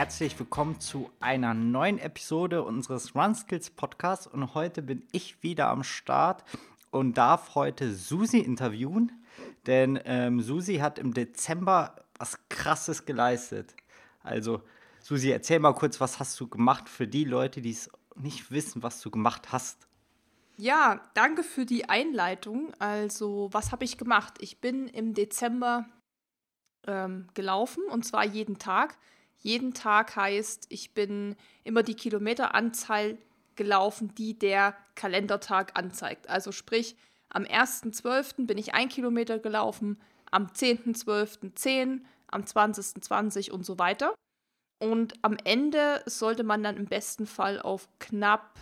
herzlich willkommen zu einer neuen Episode unseres Run Skills Podcasts. Und heute bin ich wieder am Start und darf heute Susi interviewen, denn ähm, Susi hat im Dezember was Krasses geleistet. Also, Susi, erzähl mal kurz, was hast du gemacht für die Leute, die es nicht wissen, was du gemacht hast? Ja, danke für die Einleitung. Also, was habe ich gemacht? Ich bin im Dezember ähm, gelaufen und zwar jeden Tag. Jeden Tag heißt, ich bin immer die Kilometeranzahl gelaufen, die der Kalendertag anzeigt. Also sprich, am 1.12. bin ich ein Kilometer gelaufen, am 10.12. 10, am 20. 20 und so weiter. Und am Ende sollte man dann im besten Fall auf knapp,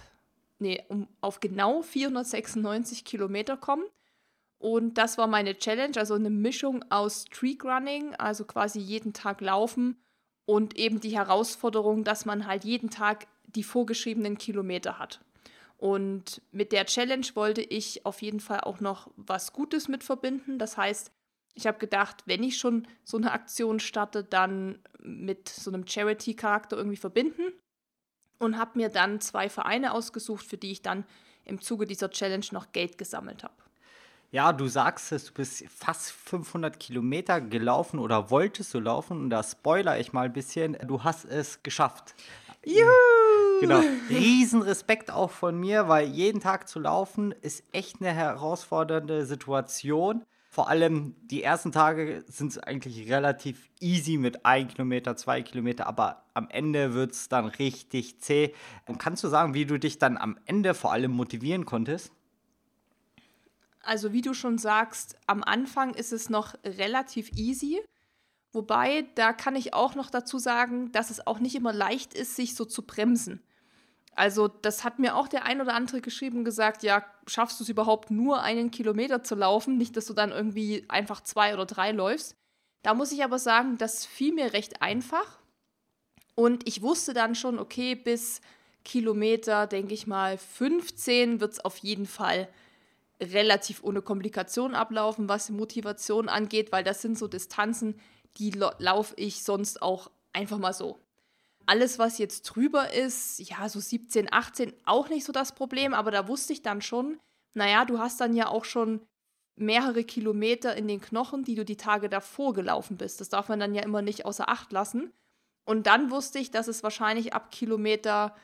nee, um, auf genau 496 Kilometer kommen. Und das war meine Challenge, also eine Mischung aus Streak Running, also quasi jeden Tag laufen und eben die Herausforderung, dass man halt jeden Tag die vorgeschriebenen Kilometer hat. Und mit der Challenge wollte ich auf jeden Fall auch noch was Gutes mit verbinden. Das heißt, ich habe gedacht, wenn ich schon so eine Aktion starte, dann mit so einem Charity-Charakter irgendwie verbinden und habe mir dann zwei Vereine ausgesucht, für die ich dann im Zuge dieser Challenge noch Geld gesammelt habe. Ja, du sagst es, du bist fast 500 Kilometer gelaufen oder wolltest du laufen und da spoiler ich mal ein bisschen, du hast es geschafft. Juhu! Genau. Riesenrespekt auch von mir, weil jeden Tag zu laufen ist echt eine herausfordernde Situation. Vor allem die ersten Tage sind es eigentlich relativ easy mit 1 Kilometer, 2 Kilometer, aber am Ende wird es dann richtig zäh. Und kannst du sagen, wie du dich dann am Ende vor allem motivieren konntest? Also wie du schon sagst, am Anfang ist es noch relativ easy. Wobei, da kann ich auch noch dazu sagen, dass es auch nicht immer leicht ist, sich so zu bremsen. Also das hat mir auch der ein oder andere geschrieben gesagt, ja, schaffst du es überhaupt nur einen Kilometer zu laufen, nicht, dass du dann irgendwie einfach zwei oder drei läufst. Da muss ich aber sagen, das fiel mir recht einfach. Und ich wusste dann schon, okay, bis Kilometer, denke ich mal, 15 wird es auf jeden Fall relativ ohne Komplikation ablaufen, was die Motivation angeht, weil das sind so Distanzen, die laufe ich sonst auch einfach mal so. Alles, was jetzt drüber ist, ja, so 17, 18, auch nicht so das Problem, aber da wusste ich dann schon, naja, du hast dann ja auch schon mehrere Kilometer in den Knochen, die du die Tage davor gelaufen bist. Das darf man dann ja immer nicht außer Acht lassen. Und dann wusste ich, dass es wahrscheinlich ab Kilometer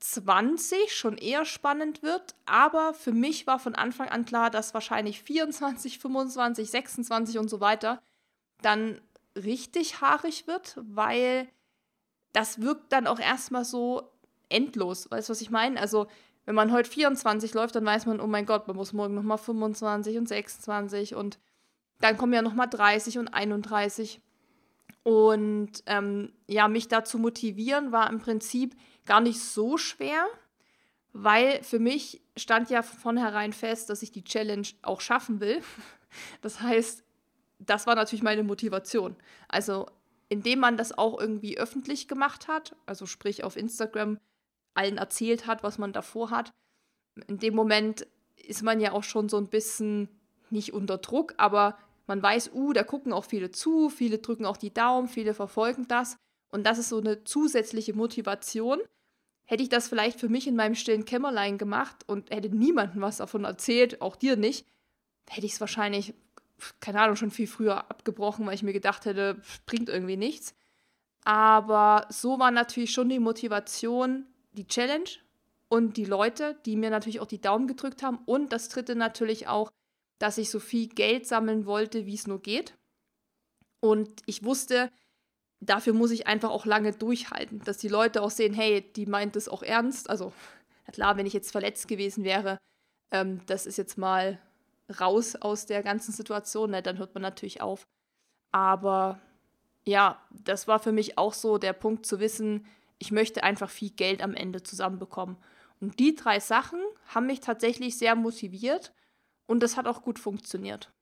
20 schon eher spannend wird, aber für mich war von Anfang an klar, dass wahrscheinlich 24, 25, 26 und so weiter dann richtig haarig wird, weil das wirkt dann auch erstmal so endlos. Weißt du, was ich meine? Also, wenn man heute 24 läuft, dann weiß man, oh mein Gott, man muss morgen nochmal 25 und 26 und dann kommen ja nochmal 30 und 31. Und ähm, ja, mich da zu motivieren war im Prinzip gar nicht so schwer, weil für mich stand ja von vornherein fest, dass ich die Challenge auch schaffen will. Das heißt, das war natürlich meine Motivation. Also, indem man das auch irgendwie öffentlich gemacht hat, also sprich auf Instagram allen erzählt hat, was man davor hat, in dem Moment ist man ja auch schon so ein bisschen nicht unter Druck, aber man weiß, uh, da gucken auch viele zu, viele drücken auch die Daumen, viele verfolgen das. Und das ist so eine zusätzliche Motivation. Hätte ich das vielleicht für mich in meinem stillen Kämmerlein gemacht und hätte niemandem was davon erzählt, auch dir nicht, hätte ich es wahrscheinlich keine Ahnung, schon viel früher abgebrochen, weil ich mir gedacht hätte, bringt irgendwie nichts. Aber so war natürlich schon die Motivation, die Challenge und die Leute, die mir natürlich auch die Daumen gedrückt haben. Und das dritte natürlich auch, dass ich so viel Geld sammeln wollte, wie es nur geht. Und ich wusste, dafür muss ich einfach auch lange durchhalten, dass die Leute auch sehen, hey, die meint es auch ernst. Also klar, wenn ich jetzt verletzt gewesen wäre, ähm, das ist jetzt mal raus aus der ganzen Situation, ne, dann hört man natürlich auf. Aber ja, das war für mich auch so der Punkt zu wissen, ich möchte einfach viel Geld am Ende zusammenbekommen. Und die drei Sachen haben mich tatsächlich sehr motiviert und das hat auch gut funktioniert.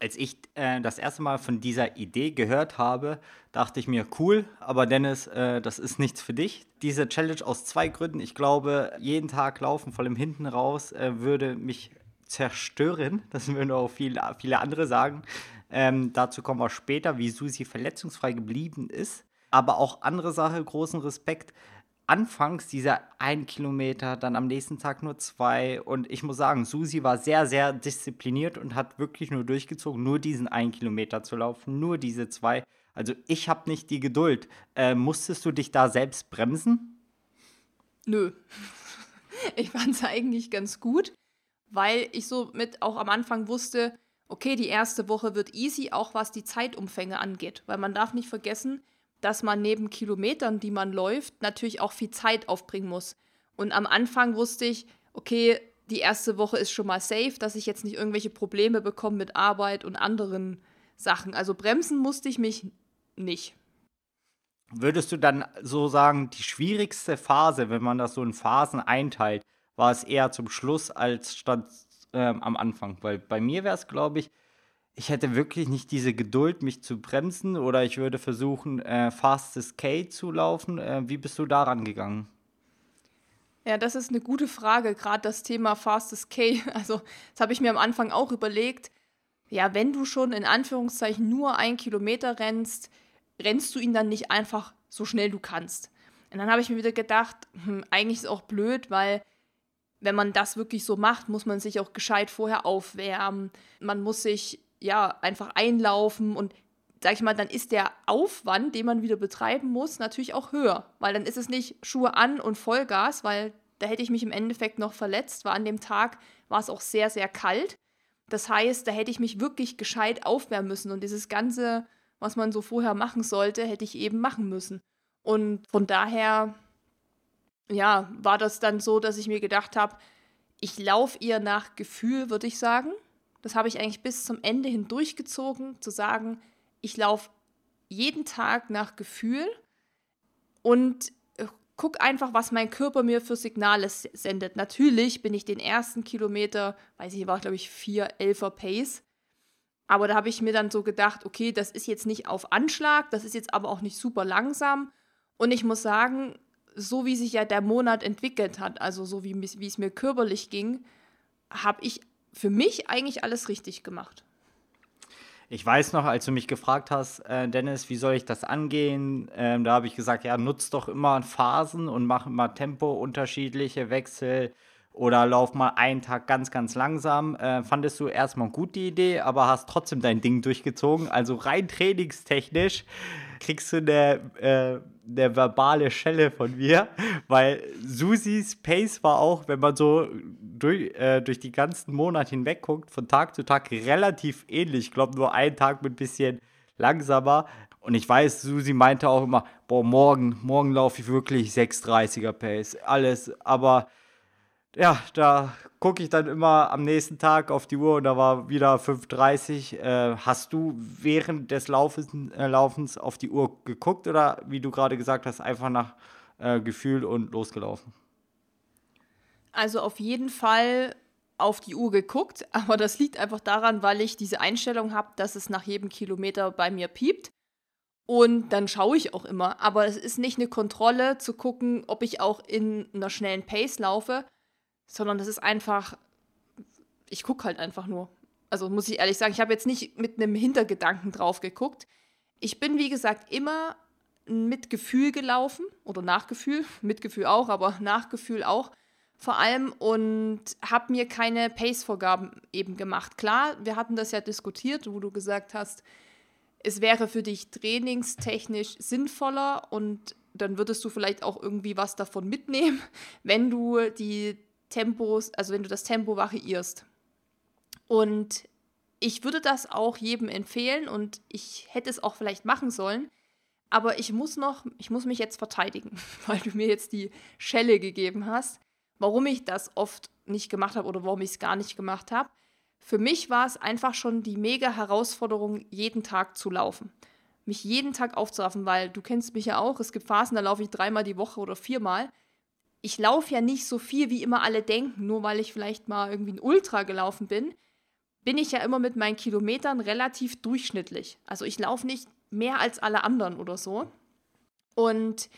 Als ich äh, das erste Mal von dieser Idee gehört habe, dachte ich mir, cool, aber Dennis, äh, das ist nichts für dich. Diese Challenge aus zwei Gründen. Ich glaube, jeden Tag laufen, vor allem hinten raus, äh, würde mich zerstören. Das würden auch viele, viele andere sagen. Ähm, dazu kommen wir später, wie Susi verletzungsfrei geblieben ist. Aber auch andere Sache, großen Respekt. Anfangs dieser ein Kilometer, dann am nächsten Tag nur zwei. Und ich muss sagen, Susi war sehr, sehr diszipliniert und hat wirklich nur durchgezogen, nur diesen einen Kilometer zu laufen, nur diese zwei. Also ich habe nicht die Geduld. Äh, musstest du dich da selbst bremsen? Nö. Ich fand es eigentlich ganz gut, weil ich so mit auch am Anfang wusste, okay, die erste Woche wird easy, auch was die Zeitumfänge angeht. Weil man darf nicht vergessen, dass man neben Kilometern, die man läuft, natürlich auch viel Zeit aufbringen muss. Und am Anfang wusste ich, okay, die erste Woche ist schon mal safe, dass ich jetzt nicht irgendwelche Probleme bekomme mit Arbeit und anderen Sachen. Also bremsen musste ich mich nicht. Würdest du dann so sagen, die schwierigste Phase, wenn man das so in Phasen einteilt, war es eher zum Schluss als statt ähm, am Anfang? Weil bei mir wäre es, glaube ich, ich hätte wirklich nicht diese Geduld, mich zu bremsen oder ich würde versuchen, äh, Fastest K zu laufen. Äh, wie bist du daran gegangen? Ja, das ist eine gute Frage, gerade das Thema Fastest K. Also, das habe ich mir am Anfang auch überlegt. Ja, wenn du schon in Anführungszeichen nur ein Kilometer rennst, rennst du ihn dann nicht einfach so schnell du kannst. Und dann habe ich mir wieder gedacht, hm, eigentlich ist es auch blöd, weil wenn man das wirklich so macht, muss man sich auch gescheit vorher aufwärmen. Man muss sich ja einfach einlaufen und sag ich mal, dann ist der Aufwand, den man wieder betreiben muss, natürlich auch höher, weil dann ist es nicht Schuhe an und Vollgas, weil da hätte ich mich im Endeffekt noch verletzt, weil an dem Tag war es auch sehr, sehr kalt. Das heißt, da hätte ich mich wirklich gescheit aufwärmen müssen und dieses ganze, was man so vorher machen sollte, hätte ich eben machen müssen. Und von daher, ja, war das dann so, dass ich mir gedacht habe, ich laufe ihr nach Gefühl, würde ich sagen. Das habe ich eigentlich bis zum Ende hin durchgezogen, zu sagen, ich laufe jeden Tag nach Gefühl und äh, guck einfach, was mein Körper mir für Signale sendet. Natürlich bin ich den ersten Kilometer, weiß ich, war glaube ich 4, 11er Pace. Aber da habe ich mir dann so gedacht, okay, das ist jetzt nicht auf Anschlag, das ist jetzt aber auch nicht super langsam. Und ich muss sagen, so wie sich ja der Monat entwickelt hat, also so wie, wie es mir körperlich ging, habe ich für mich eigentlich alles richtig gemacht. Ich weiß noch, als du mich gefragt hast, äh, Dennis, wie soll ich das angehen? Ähm, da habe ich gesagt, ja, nutz doch immer Phasen und mach immer Tempo, unterschiedliche Wechsel oder lauf mal einen Tag ganz, ganz langsam. Äh, fandest du erstmal gut die Idee, aber hast trotzdem dein Ding durchgezogen. Also rein trainingstechnisch kriegst du eine, äh, eine verbale Schelle von mir, weil Susis Pace war auch, wenn man so durch, äh, durch die ganzen Monate hinweg guckt, von Tag zu Tag relativ ähnlich. Ich glaube, nur ein Tag mit ein bisschen langsamer. Und ich weiß, Susi meinte auch immer, boah, morgen, morgen laufe ich wirklich 6,30er Pace. Alles, aber ja, da gucke ich dann immer am nächsten Tag auf die Uhr und da war wieder 5.30 Äh, hast du während des Laufens, äh, Laufens auf die Uhr geguckt oder wie du gerade gesagt hast, einfach nach äh, Gefühl und losgelaufen? Also auf jeden Fall auf die Uhr geguckt, aber das liegt einfach daran, weil ich diese Einstellung habe, dass es nach jedem Kilometer bei mir piept. Und dann schaue ich auch immer. Aber es ist nicht eine Kontrolle zu gucken, ob ich auch in einer schnellen Pace laufe, sondern das ist einfach, ich gucke halt einfach nur. Also muss ich ehrlich sagen, ich habe jetzt nicht mit einem Hintergedanken drauf geguckt. Ich bin, wie gesagt, immer mit Gefühl gelaufen oder nach Gefühl, mit Gefühl auch, aber nach Gefühl auch vor allem und habe mir keine Pace-Vorgaben eben gemacht. Klar, wir hatten das ja diskutiert, wo du gesagt hast, es wäre für dich trainingstechnisch sinnvoller und dann würdest du vielleicht auch irgendwie was davon mitnehmen, wenn du die Tempos, also wenn du das Tempo variierst. Und ich würde das auch jedem empfehlen und ich hätte es auch vielleicht machen sollen. Aber ich muss noch, ich muss mich jetzt verteidigen, weil du mir jetzt die Schelle gegeben hast warum ich das oft nicht gemacht habe oder warum ich es gar nicht gemacht habe. Für mich war es einfach schon die mega Herausforderung, jeden Tag zu laufen. Mich jeden Tag aufzuraffen, weil du kennst mich ja auch, es gibt Phasen, da laufe ich dreimal die Woche oder viermal. Ich laufe ja nicht so viel, wie immer alle denken, nur weil ich vielleicht mal irgendwie ein Ultra gelaufen bin, bin ich ja immer mit meinen Kilometern relativ durchschnittlich. Also ich laufe nicht mehr als alle anderen oder so. Und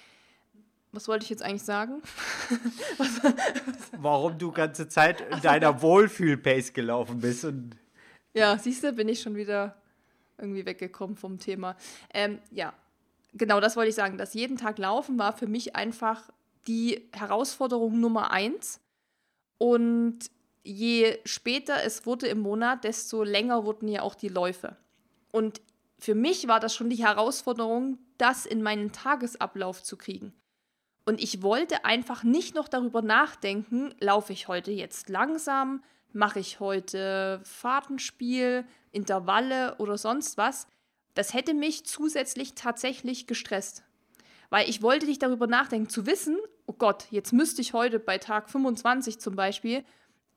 was wollte ich jetzt eigentlich sagen? Warum du ganze Zeit in deiner Wohlfühl-Pace gelaufen bist. Und ja, siehst du, bin ich schon wieder irgendwie weggekommen vom Thema. Ähm, ja, genau das wollte ich sagen. Das jeden Tag laufen war für mich einfach die Herausforderung Nummer eins. Und je später es wurde im Monat, desto länger wurden ja auch die Läufe. Und für mich war das schon die Herausforderung, das in meinen Tagesablauf zu kriegen. Und ich wollte einfach nicht noch darüber nachdenken, laufe ich heute jetzt langsam, mache ich heute Fahrtenspiel, Intervalle oder sonst was. Das hätte mich zusätzlich tatsächlich gestresst. Weil ich wollte nicht darüber nachdenken, zu wissen, oh Gott, jetzt müsste ich heute bei Tag 25 zum Beispiel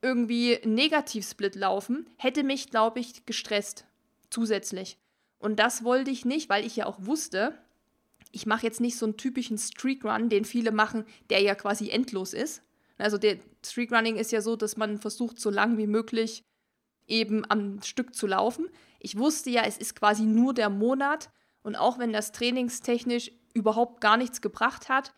irgendwie Negativsplit laufen, hätte mich, glaube ich, gestresst. Zusätzlich. Und das wollte ich nicht, weil ich ja auch wusste, ich mache jetzt nicht so einen typischen Streakrun, den viele machen, der ja quasi endlos ist. Also der Streakrunning ist ja so, dass man versucht, so lang wie möglich eben am Stück zu laufen. Ich wusste ja, es ist quasi nur der Monat und auch wenn das trainingstechnisch überhaupt gar nichts gebracht hat,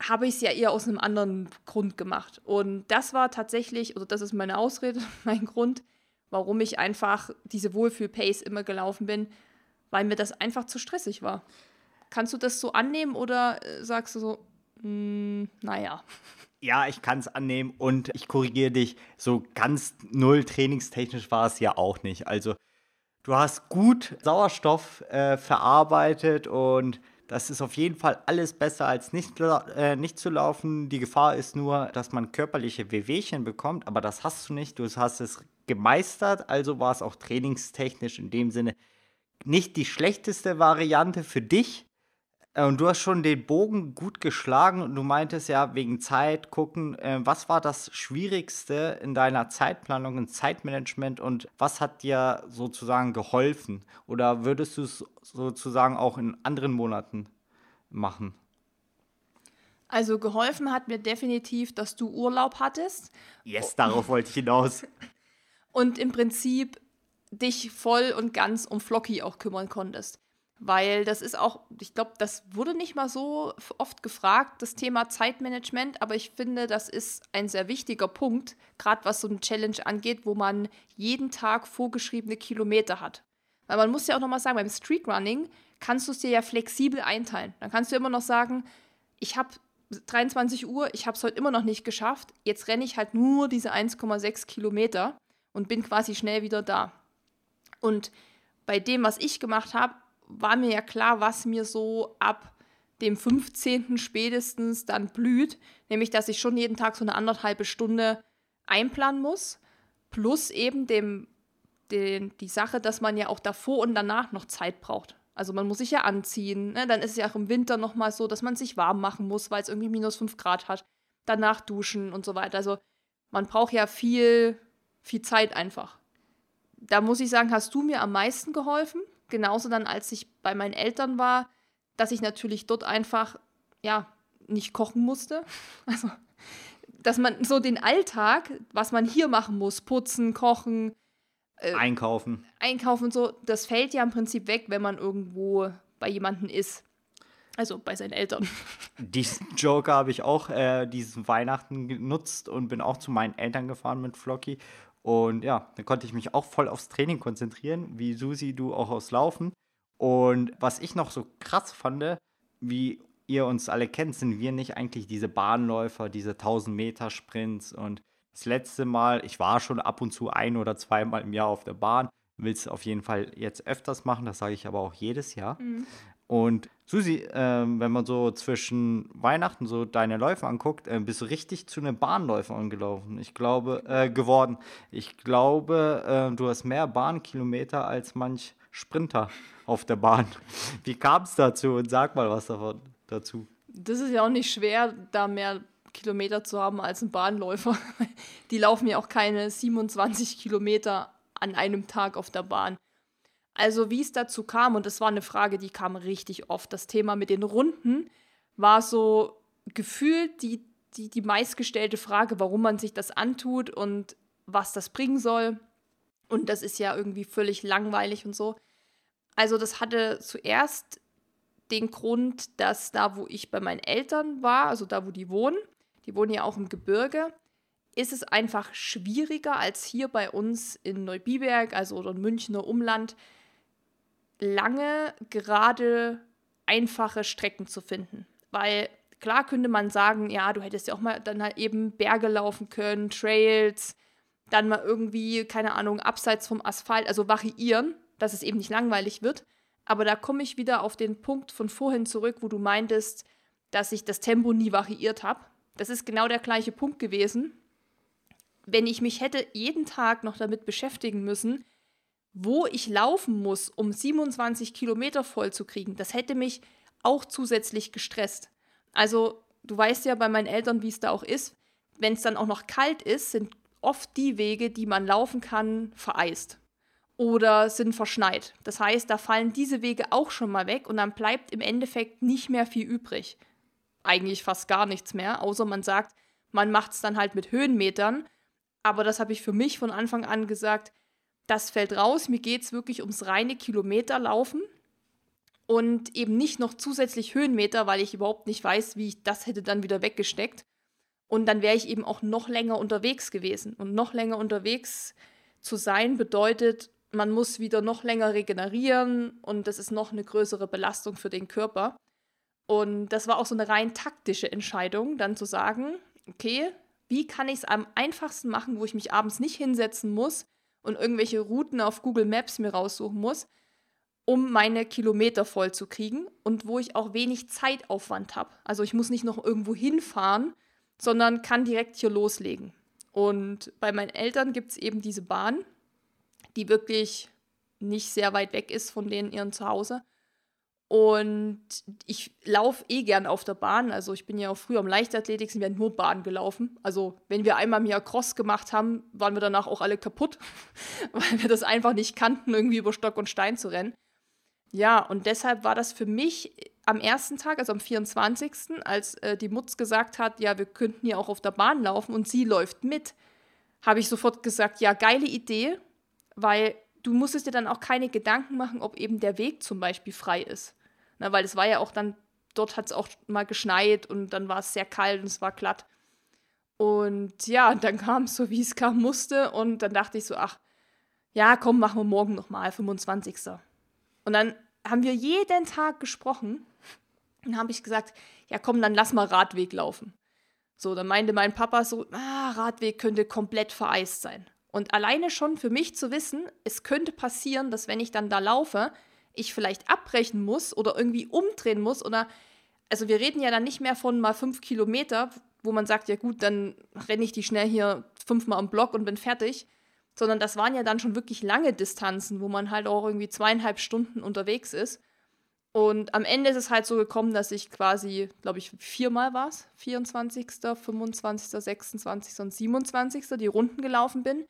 habe ich es ja eher aus einem anderen Grund gemacht. Und das war tatsächlich, oder das ist meine Ausrede, mein Grund, warum ich einfach diese Wohlfühl-Pace immer gelaufen bin, weil mir das einfach zu stressig war. Kannst du das so annehmen oder äh, sagst du so, hm, naja? Ja, ich kann es annehmen und ich korrigiere dich, so ganz null trainingstechnisch war es ja auch nicht. Also du hast gut Sauerstoff äh, verarbeitet und das ist auf jeden Fall alles besser als nicht, äh, nicht zu laufen. Die Gefahr ist nur, dass man körperliche Wehwehchen bekommt, aber das hast du nicht. Du hast es gemeistert, also war es auch trainingstechnisch in dem Sinne nicht die schlechteste Variante für dich. Äh, und du hast schon den Bogen gut geschlagen und du meintest ja wegen Zeit gucken, äh, was war das Schwierigste in deiner Zeitplanung, und Zeitmanagement und was hat dir sozusagen geholfen? Oder würdest du es sozusagen auch in anderen Monaten machen? Also geholfen hat mir definitiv, dass du Urlaub hattest. Yes, darauf wollte ich hinaus. Und im Prinzip dich voll und ganz um Flocky auch kümmern konntest. Weil das ist auch, ich glaube, das wurde nicht mal so oft gefragt, das Thema Zeitmanagement, aber ich finde, das ist ein sehr wichtiger Punkt, gerade was so eine Challenge angeht, wo man jeden Tag vorgeschriebene Kilometer hat. Weil man muss ja auch nochmal sagen, beim Streetrunning kannst du es dir ja flexibel einteilen. Dann kannst du immer noch sagen, ich habe 23 Uhr, ich habe es heute immer noch nicht geschafft, jetzt renne ich halt nur diese 1,6 Kilometer und bin quasi schnell wieder da. Und bei dem, was ich gemacht habe, war mir ja klar, was mir so ab dem 15. spätestens dann blüht, nämlich dass ich schon jeden Tag so eine anderthalbe Stunde einplanen muss, plus eben dem, den, die Sache, dass man ja auch davor und danach noch Zeit braucht. Also man muss sich ja anziehen, ne? dann ist es ja auch im Winter nochmal so, dass man sich warm machen muss, weil es irgendwie minus 5 Grad hat, danach duschen und so weiter. Also man braucht ja viel, viel Zeit einfach. Da muss ich sagen, hast du mir am meisten geholfen, genauso dann, als ich bei meinen Eltern war, dass ich natürlich dort einfach, ja, nicht kochen musste. Also, dass man so den Alltag, was man hier machen muss, putzen, kochen, äh, einkaufen. Einkaufen und so, das fällt ja im Prinzip weg, wenn man irgendwo bei jemandem ist. Also bei seinen Eltern. Diesen Joker habe ich auch äh, diesen Weihnachten genutzt und bin auch zu meinen Eltern gefahren mit Flocky. Und ja, dann konnte ich mich auch voll aufs Training konzentrieren, wie Susi, du auch aufs Laufen. Und was ich noch so krass fand, wie ihr uns alle kennt, sind wir nicht eigentlich diese Bahnläufer, diese 1000 Meter Sprints. Und das letzte Mal, ich war schon ab und zu ein oder zweimal im Jahr auf der Bahn, will es auf jeden Fall jetzt öfters machen, das sage ich aber auch jedes Jahr. Mhm. Und Susi, äh, wenn man so zwischen Weihnachten so deine Läufe anguckt, äh, bist du richtig zu einem Bahnläufer gelaufen. Ich glaube, äh, geworden. Ich glaube, äh, du hast mehr Bahnkilometer als manch Sprinter auf der Bahn. Wie kam es dazu? Und sag mal was davon dazu. Das ist ja auch nicht schwer, da mehr Kilometer zu haben als ein Bahnläufer. Die laufen ja auch keine 27 Kilometer an einem Tag auf der Bahn. Also wie es dazu kam, und das war eine Frage, die kam richtig oft, das Thema mit den Runden war so gefühlt die, die, die meistgestellte Frage, warum man sich das antut und was das bringen soll. Und das ist ja irgendwie völlig langweilig und so. Also das hatte zuerst den Grund, dass da, wo ich bei meinen Eltern war, also da, wo die wohnen, die wohnen ja auch im Gebirge, ist es einfach schwieriger als hier bei uns in Neubiberg, also oder Münchner Umland, lange gerade einfache Strecken zu finden. Weil klar könnte man sagen, ja, du hättest ja auch mal dann halt eben Berge laufen können, Trails, dann mal irgendwie, keine Ahnung, abseits vom Asphalt, also variieren, dass es eben nicht langweilig wird. Aber da komme ich wieder auf den Punkt von vorhin zurück, wo du meintest, dass ich das Tempo nie variiert habe. Das ist genau der gleiche Punkt gewesen. Wenn ich mich hätte jeden Tag noch damit beschäftigen müssen, wo ich laufen muss, um 27 Kilometer voll zu kriegen, das hätte mich auch zusätzlich gestresst. Also, du weißt ja bei meinen Eltern, wie es da auch ist. Wenn es dann auch noch kalt ist, sind oft die Wege, die man laufen kann, vereist oder sind verschneit. Das heißt, da fallen diese Wege auch schon mal weg und dann bleibt im Endeffekt nicht mehr viel übrig. Eigentlich fast gar nichts mehr, außer man sagt, man macht es dann halt mit Höhenmetern. Aber das habe ich für mich von Anfang an gesagt, das fällt raus. Mir geht es wirklich ums reine Kilometerlaufen und eben nicht noch zusätzlich Höhenmeter, weil ich überhaupt nicht weiß, wie ich das hätte dann wieder weggesteckt. Und dann wäre ich eben auch noch länger unterwegs gewesen. Und noch länger unterwegs zu sein bedeutet, man muss wieder noch länger regenerieren und das ist noch eine größere Belastung für den Körper. Und das war auch so eine rein taktische Entscheidung, dann zu sagen, okay, wie kann ich es am einfachsten machen, wo ich mich abends nicht hinsetzen muss und irgendwelche Routen auf Google Maps mir raussuchen muss, um meine Kilometer voll zu kriegen und wo ich auch wenig Zeitaufwand habe. Also ich muss nicht noch irgendwo hinfahren, sondern kann direkt hier loslegen. Und bei meinen Eltern gibt es eben diese Bahn, die wirklich nicht sehr weit weg ist von denen ihren Zuhause. Und ich laufe eh gern auf der Bahn. Also ich bin ja auch früher im Leichtathletik, sind wir nur Bahn gelaufen. Also wenn wir einmal im Jahr Cross gemacht haben, waren wir danach auch alle kaputt, weil wir das einfach nicht kannten, irgendwie über Stock und Stein zu rennen. Ja, und deshalb war das für mich am ersten Tag, also am 24., als äh, die Mutz gesagt hat, ja, wir könnten ja auch auf der Bahn laufen und sie läuft mit, habe ich sofort gesagt, ja, geile Idee, weil du musstest dir dann auch keine Gedanken machen, ob eben der Weg zum Beispiel frei ist. Na, weil es war ja auch dann, dort hat es auch mal geschneit und dann war es sehr kalt und es war glatt. Und ja, dann kam es so, wie es kam musste. Und dann dachte ich so, ach, ja, komm, machen wir morgen nochmal, 25. Und dann haben wir jeden Tag gesprochen. Und habe ich gesagt, ja komm, dann lass mal Radweg laufen. So, dann meinte mein Papa so, ah, Radweg könnte komplett vereist sein. Und alleine schon für mich zu wissen, es könnte passieren, dass wenn ich dann da laufe, ich vielleicht abbrechen muss oder irgendwie umdrehen muss oder, also wir reden ja dann nicht mehr von mal fünf Kilometer, wo man sagt, ja gut, dann renne ich die schnell hier fünfmal am Block und bin fertig, sondern das waren ja dann schon wirklich lange Distanzen, wo man halt auch irgendwie zweieinhalb Stunden unterwegs ist. Und am Ende ist es halt so gekommen, dass ich quasi, glaube ich, viermal war es, 24., 25., 26. und 27. die Runden gelaufen bin.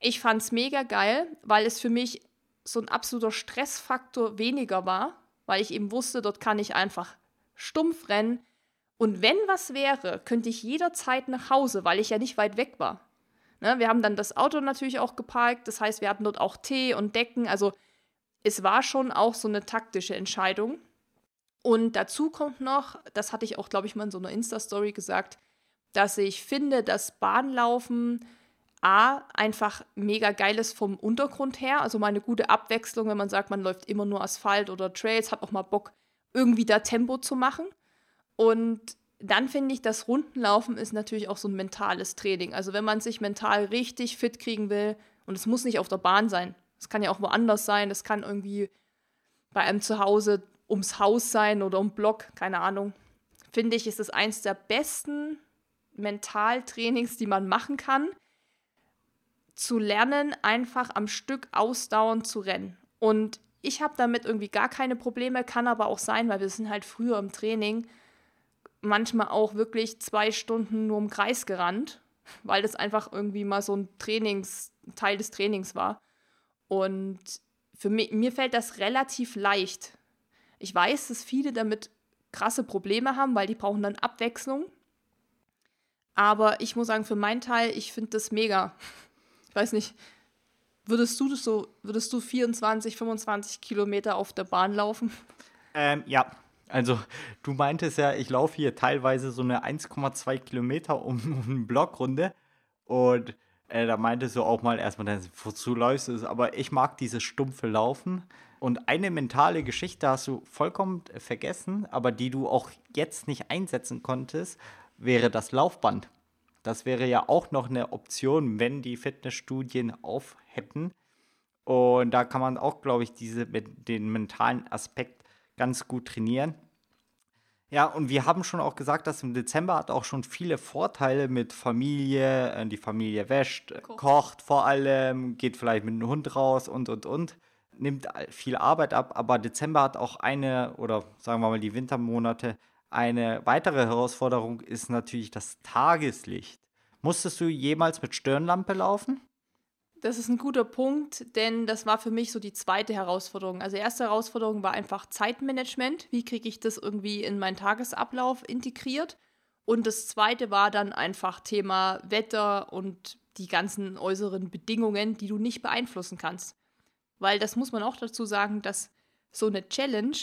Ich fand es mega geil, weil es für mich so ein absoluter Stressfaktor weniger war, weil ich eben wusste, dort kann ich einfach stumpf rennen. Und wenn was wäre, könnte ich jederzeit nach Hause, weil ich ja nicht weit weg war. Ne, wir haben dann das Auto natürlich auch geparkt, das heißt, wir hatten dort auch Tee und Decken. Also es war schon auch so eine taktische Entscheidung. Und dazu kommt noch, das hatte ich auch, glaube ich, mal in so einer Insta-Story gesagt, dass ich finde, dass Bahnlaufen A, einfach mega geil ist vom Untergrund her, also mal eine gute Abwechslung, wenn man sagt, man läuft immer nur Asphalt oder Trails, hat auch mal Bock, irgendwie da Tempo zu machen. Und dann finde ich, das Rundenlaufen ist natürlich auch so ein mentales Training. Also wenn man sich mental richtig fit kriegen will, und es muss nicht auf der Bahn sein, es kann ja auch woanders sein, es kann irgendwie bei einem Zuhause ums Haus sein oder um Block, keine Ahnung. Finde ich, ist es eins der besten Mentaltrainings, die man machen kann zu lernen, einfach am Stück ausdauernd zu rennen. Und ich habe damit irgendwie gar keine Probleme, kann aber auch sein, weil wir sind halt früher im Training manchmal auch wirklich zwei Stunden nur im Kreis gerannt, weil das einfach irgendwie mal so ein Trainings, Teil des Trainings war. Und für mich, mir fällt das relativ leicht. Ich weiß, dass viele damit krasse Probleme haben, weil die brauchen dann Abwechslung. Aber ich muss sagen, für meinen Teil, ich finde das mega. Ich weiß nicht, würdest du das so, würdest du 24, 25 Kilometer auf der Bahn laufen? Ähm, ja. Also, du meintest ja, ich laufe hier teilweise so eine 1,2 Kilometer um, um eine Blockrunde. Und äh, da meintest du auch mal erstmal, wozu läufst du? Aber ich mag dieses stumpfe Laufen. Und eine mentale Geschichte hast du vollkommen vergessen, aber die du auch jetzt nicht einsetzen konntest, wäre das Laufband. Das wäre ja auch noch eine Option, wenn die Fitnessstudien auf hätten. Und da kann man auch, glaube ich, diese, den mentalen Aspekt ganz gut trainieren. Ja, und wir haben schon auch gesagt, dass im Dezember hat auch schon viele Vorteile mit Familie. Äh, die Familie wäscht, kocht. kocht vor allem, geht vielleicht mit dem Hund raus und, und, und. Nimmt viel Arbeit ab. Aber Dezember hat auch eine, oder sagen wir mal die Wintermonate, eine weitere Herausforderung ist natürlich das Tageslicht. Musstest du jemals mit Stirnlampe laufen? Das ist ein guter Punkt, denn das war für mich so die zweite Herausforderung. Also erste Herausforderung war einfach Zeitmanagement. Wie kriege ich das irgendwie in meinen Tagesablauf integriert? Und das zweite war dann einfach Thema Wetter und die ganzen äußeren Bedingungen, die du nicht beeinflussen kannst. Weil das muss man auch dazu sagen, dass so eine Challenge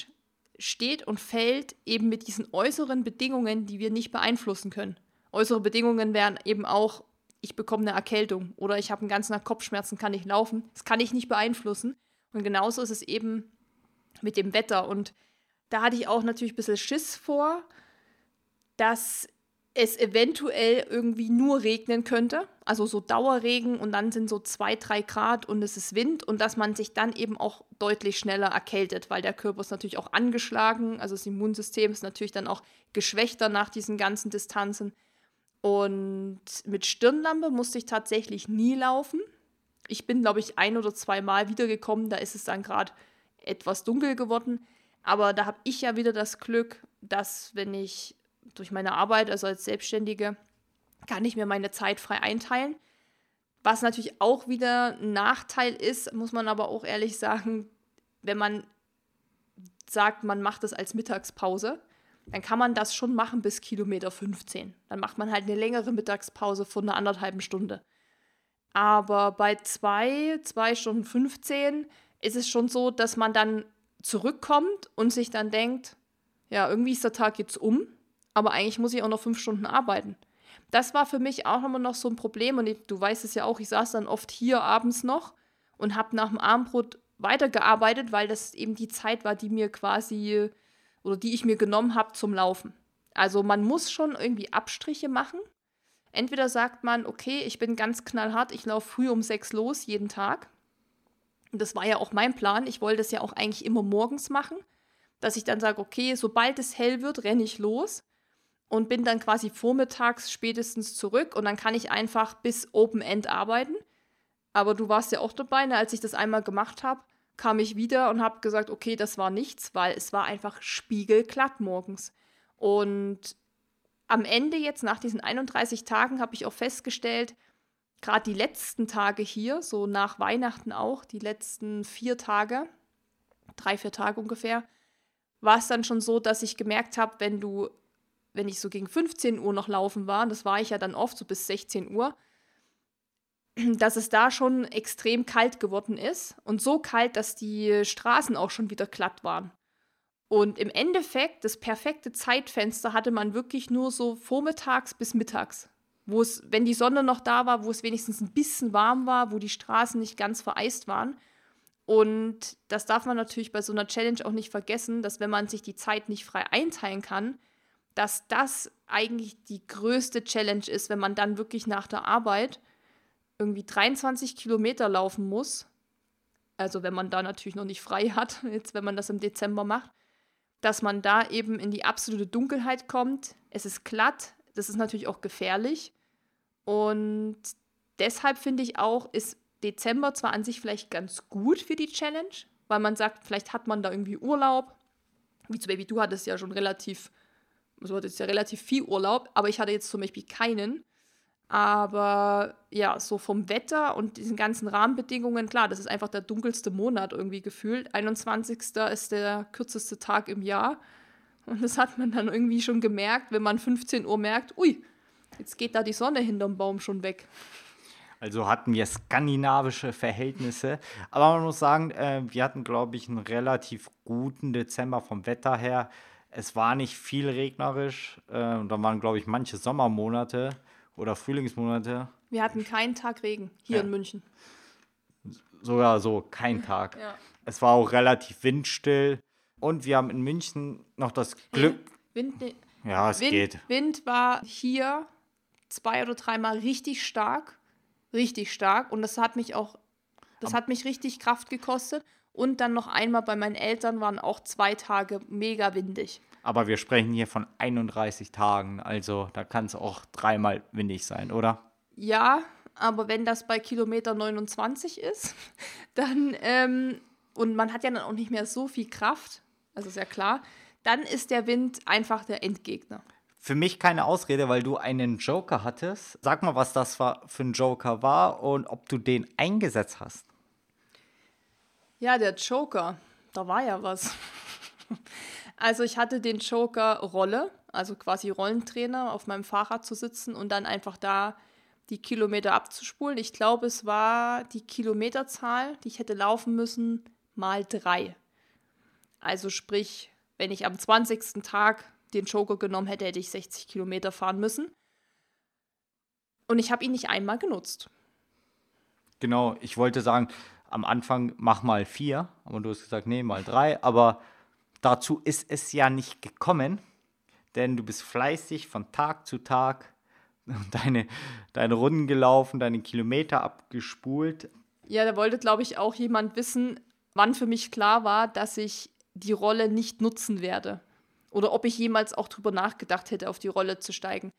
steht und fällt eben mit diesen äußeren Bedingungen, die wir nicht beeinflussen können. Äußere Bedingungen wären eben auch ich bekomme eine Erkältung oder ich habe einen ganzen Tag Kopfschmerzen, kann nicht laufen. Das kann ich nicht beeinflussen. Und genauso ist es eben mit dem Wetter. Und da hatte ich auch natürlich ein bisschen Schiss vor, dass es eventuell irgendwie nur regnen könnte. Also so Dauerregen und dann sind so zwei, drei Grad und es ist Wind und dass man sich dann eben auch deutlich schneller erkältet, weil der Körper ist natürlich auch angeschlagen. Also das Immunsystem ist natürlich dann auch geschwächter nach diesen ganzen Distanzen. Und mit Stirnlampe musste ich tatsächlich nie laufen. Ich bin, glaube ich, ein oder zwei Mal wiedergekommen. Da ist es dann gerade etwas dunkel geworden. Aber da habe ich ja wieder das Glück, dass wenn ich durch meine Arbeit, also als Selbstständige, kann ich mir meine Zeit frei einteilen. Was natürlich auch wieder ein Nachteil ist, muss man aber auch ehrlich sagen, wenn man sagt, man macht das als Mittagspause, dann kann man das schon machen bis Kilometer 15. Dann macht man halt eine längere Mittagspause von einer anderthalben Stunde. Aber bei zwei, zwei Stunden 15 ist es schon so, dass man dann zurückkommt und sich dann denkt, ja, irgendwie ist der Tag jetzt um, aber eigentlich muss ich auch noch fünf Stunden arbeiten. Das war für mich auch immer noch so ein Problem und ich, du weißt es ja auch, ich saß dann oft hier abends noch und habe nach dem Abendbrot weitergearbeitet, weil das eben die Zeit war, die mir quasi oder die ich mir genommen habe zum Laufen. Also man muss schon irgendwie Abstriche machen. Entweder sagt man, okay, ich bin ganz knallhart, ich laufe früh um sechs los jeden Tag. Und das war ja auch mein Plan. Ich wollte es ja auch eigentlich immer morgens machen, dass ich dann sage, okay, sobald es hell wird, renne ich los und bin dann quasi vormittags spätestens zurück und dann kann ich einfach bis Open End arbeiten. Aber du warst ja auch dabei, ne, als ich das einmal gemacht habe kam ich wieder und habe gesagt, okay, das war nichts, weil es war einfach spiegelglatt morgens. Und am Ende jetzt nach diesen 31 Tagen habe ich auch festgestellt, gerade die letzten Tage hier, so nach Weihnachten auch, die letzten vier Tage, drei, vier Tage ungefähr, war es dann schon so, dass ich gemerkt habe, wenn du, wenn ich so gegen 15 Uhr noch laufen war, das war ich ja dann oft so bis 16 Uhr, dass es da schon extrem kalt geworden ist und so kalt, dass die Straßen auch schon wieder glatt waren. Und im Endeffekt, das perfekte Zeitfenster hatte man wirklich nur so vormittags bis mittags, wo es, wenn die Sonne noch da war, wo es wenigstens ein bisschen warm war, wo die Straßen nicht ganz vereist waren. Und das darf man natürlich bei so einer Challenge auch nicht vergessen, dass wenn man sich die Zeit nicht frei einteilen kann, dass das eigentlich die größte Challenge ist, wenn man dann wirklich nach der Arbeit irgendwie 23 Kilometer laufen muss, also wenn man da natürlich noch nicht frei hat, jetzt wenn man das im Dezember macht, dass man da eben in die absolute Dunkelheit kommt. Es ist glatt, das ist natürlich auch gefährlich. Und deshalb finde ich auch, ist Dezember zwar an sich vielleicht ganz gut für die Challenge, weil man sagt, vielleicht hat man da irgendwie Urlaub. Wie zum Beispiel, du hattest ja schon relativ, also du hattest ja relativ viel Urlaub, aber ich hatte jetzt zum Beispiel keinen. Aber ja, so vom Wetter und diesen ganzen Rahmenbedingungen, klar, das ist einfach der dunkelste Monat irgendwie gefühlt. 21. ist der kürzeste Tag im Jahr. Und das hat man dann irgendwie schon gemerkt, wenn man 15 Uhr merkt, ui, jetzt geht da die Sonne hinterm Baum schon weg. Also hatten wir skandinavische Verhältnisse. Aber man muss sagen, äh, wir hatten, glaube ich, einen relativ guten Dezember vom Wetter her. Es war nicht viel regnerisch. Äh, da waren, glaube ich, manche Sommermonate oder Frühlingsmonate. Wir hatten keinen Tag Regen hier ja. in München. Sogar so, kein Tag. Ja. Es war auch relativ windstill. Und wir haben in München noch das Glück. Wind, ne- Ja, es Wind, geht. Wind war hier zwei oder dreimal richtig stark. Richtig stark. Und das hat mich auch, das hat mich richtig Kraft gekostet. Und dann noch einmal bei meinen Eltern waren auch zwei Tage mega windig. Aber wir sprechen hier von 31 Tagen. Also da kann es auch dreimal windig sein, oder? Ja, aber wenn das bei Kilometer 29 ist, dann, ähm, und man hat ja dann auch nicht mehr so viel Kraft, also ist ja klar, dann ist der Wind einfach der Endgegner. Für mich keine Ausrede, weil du einen Joker hattest. Sag mal, was das war, für ein Joker war und ob du den eingesetzt hast. Ja, der Joker, da war ja was. Also ich hatte den Joker Rolle, also quasi Rollentrainer, auf meinem Fahrrad zu sitzen und dann einfach da die Kilometer abzuspulen. Ich glaube, es war die Kilometerzahl, die ich hätte laufen müssen, mal drei. Also sprich, wenn ich am 20. Tag den Joker genommen hätte, hätte ich 60 Kilometer fahren müssen. Und ich habe ihn nicht einmal genutzt. Genau, ich wollte sagen, am Anfang mach mal vier, aber du hast gesagt, nee, mal drei. Aber dazu ist es ja nicht gekommen, denn du bist fleißig von Tag zu Tag deine, deine Runden gelaufen, deine Kilometer abgespult. Ja, da wollte, glaube ich, auch jemand wissen, wann für mich klar war, dass ich die Rolle nicht nutzen werde. Oder ob ich jemals auch drüber nachgedacht hätte, auf die Rolle zu steigen.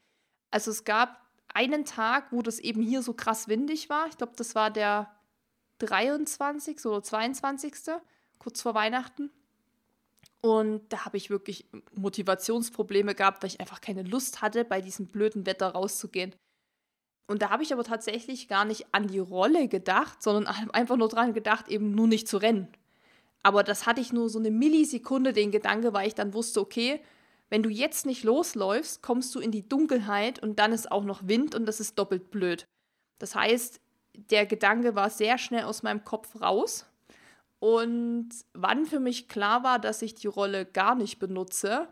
Also es gab einen Tag, wo das eben hier so krass windig war. Ich glaube, das war der 23. oder 22. kurz vor Weihnachten. Und da habe ich wirklich Motivationsprobleme gehabt, weil ich einfach keine Lust hatte, bei diesem blöden Wetter rauszugehen. Und da habe ich aber tatsächlich gar nicht an die Rolle gedacht, sondern einfach nur dran gedacht, eben nur nicht zu rennen. Aber das hatte ich nur so eine Millisekunde, den Gedanke, weil ich dann wusste, okay, wenn du jetzt nicht losläufst, kommst du in die Dunkelheit und dann ist auch noch Wind und das ist doppelt blöd. Das heißt, der Gedanke war sehr schnell aus meinem Kopf raus. Und wann für mich klar war, dass ich die Rolle gar nicht benutze,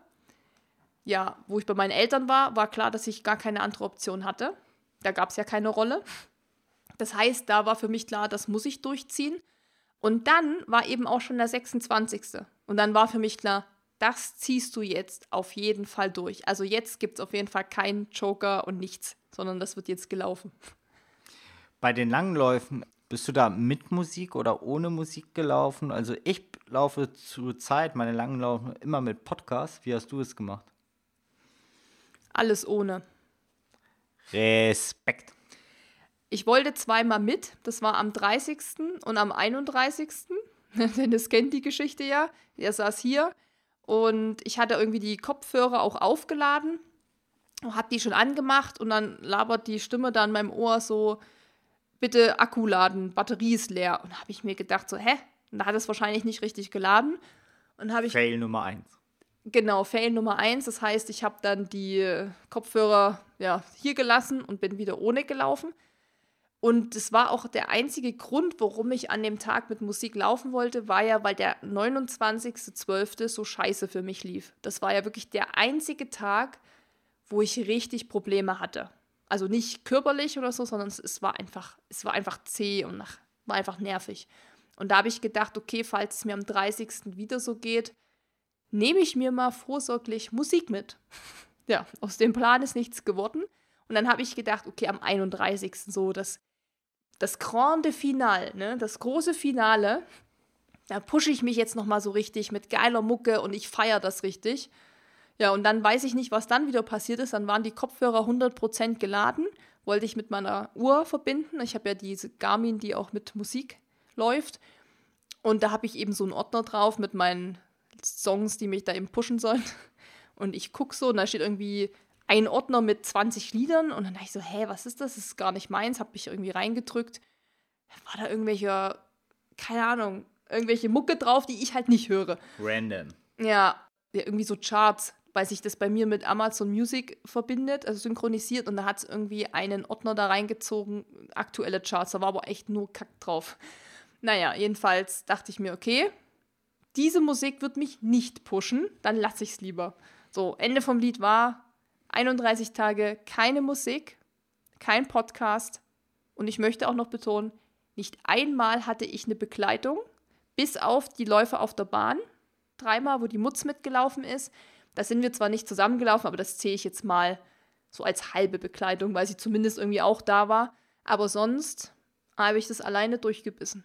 ja, wo ich bei meinen Eltern war, war klar, dass ich gar keine andere Option hatte. Da gab es ja keine Rolle. Das heißt, da war für mich klar, das muss ich durchziehen. Und dann war eben auch schon der 26. Und dann war für mich klar, das ziehst du jetzt auf jeden Fall durch. Also jetzt gibt es auf jeden Fall keinen Joker und nichts, sondern das wird jetzt gelaufen. Bei den Langläufen, bist du da mit Musik oder ohne Musik gelaufen? Also ich laufe zur Zeit meine langen Laufen immer mit Podcast. Wie hast du es gemacht? Alles ohne. Respekt. Ich wollte zweimal mit. Das war am 30. und am 31. Dennis kennt die Geschichte ja. Er saß hier und ich hatte irgendwie die Kopfhörer auch aufgeladen und habe die schon angemacht und dann labert die Stimme da in meinem Ohr so, bitte Akku laden, Batterie ist leer. Und habe ich mir gedacht so, hä? Und da hat es wahrscheinlich nicht richtig geladen. Und habe ich Fail Nummer eins. Genau, Fail Nummer eins. Das heißt, ich habe dann die Kopfhörer ja, hier gelassen und bin wieder ohne gelaufen. Und das war auch der einzige Grund, warum ich an dem Tag mit Musik laufen wollte, war ja, weil der 29.12. so scheiße für mich lief. Das war ja wirklich der einzige Tag, wo ich richtig Probleme hatte. Also nicht körperlich oder so, sondern es, es war einfach, es war einfach zäh und nach, war einfach nervig. Und da habe ich gedacht, okay, falls es mir am 30. wieder so geht, nehme ich mir mal vorsorglich Musik mit. ja, aus dem Plan ist nichts geworden. Und dann habe ich gedacht, okay, am 31. so das, das Grande Finale, ne, das große Finale, da pushe ich mich jetzt nochmal so richtig mit geiler Mucke und ich feiere das richtig. Ja, und dann weiß ich nicht, was dann wieder passiert ist. Dann waren die Kopfhörer 100% geladen, wollte ich mit meiner Uhr verbinden. Ich habe ja diese Garmin, die auch mit Musik läuft. Und da habe ich eben so einen Ordner drauf mit meinen Songs, die mich da eben pushen sollen. Und ich gucke so und da steht irgendwie ein Ordner mit 20 Liedern. Und dann dachte ich so, hä, was ist das? Das ist gar nicht meins. Habe mich irgendwie reingedrückt. War da irgendwelche, keine Ahnung, irgendwelche Mucke drauf, die ich halt nicht höre. Random. Ja, ja irgendwie so Charts, weil sich das bei mir mit Amazon Music verbindet, also synchronisiert. Und da hat es irgendwie einen Ordner da reingezogen, aktuelle Charts. Da war aber echt nur Kack drauf. Naja, jedenfalls dachte ich mir, okay, diese Musik wird mich nicht pushen, dann lasse ich es lieber. So, Ende vom Lied war 31 Tage keine Musik, kein Podcast und ich möchte auch noch betonen, nicht einmal hatte ich eine Begleitung, bis auf die Läufe auf der Bahn. Dreimal, wo die Mutz mitgelaufen ist. Da sind wir zwar nicht zusammengelaufen, aber das zähle ich jetzt mal so als halbe Bekleidung, weil sie zumindest irgendwie auch da war. Aber sonst habe ich das alleine durchgebissen.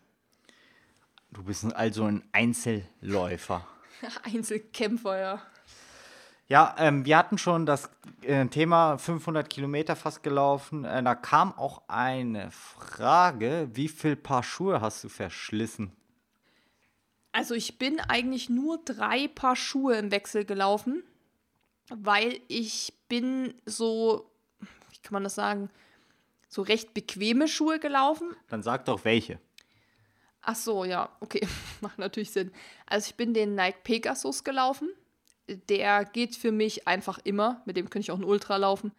Du bist also ein Einzelläufer. Einzelkämpfer, ja. Ja, ähm, wir hatten schon das äh, Thema 500 Kilometer fast gelaufen. Äh, da kam auch eine Frage: Wie viel Paar Schuhe hast du verschlissen? Also, ich bin eigentlich nur drei Paar Schuhe im Wechsel gelaufen, weil ich bin so, wie kann man das sagen, so recht bequeme Schuhe gelaufen. Dann sag doch welche. Ach so, ja, okay, macht natürlich Sinn. Also ich bin den Nike Pegasus gelaufen. Der geht für mich einfach immer. Mit dem könnte ich auch ein Ultra laufen.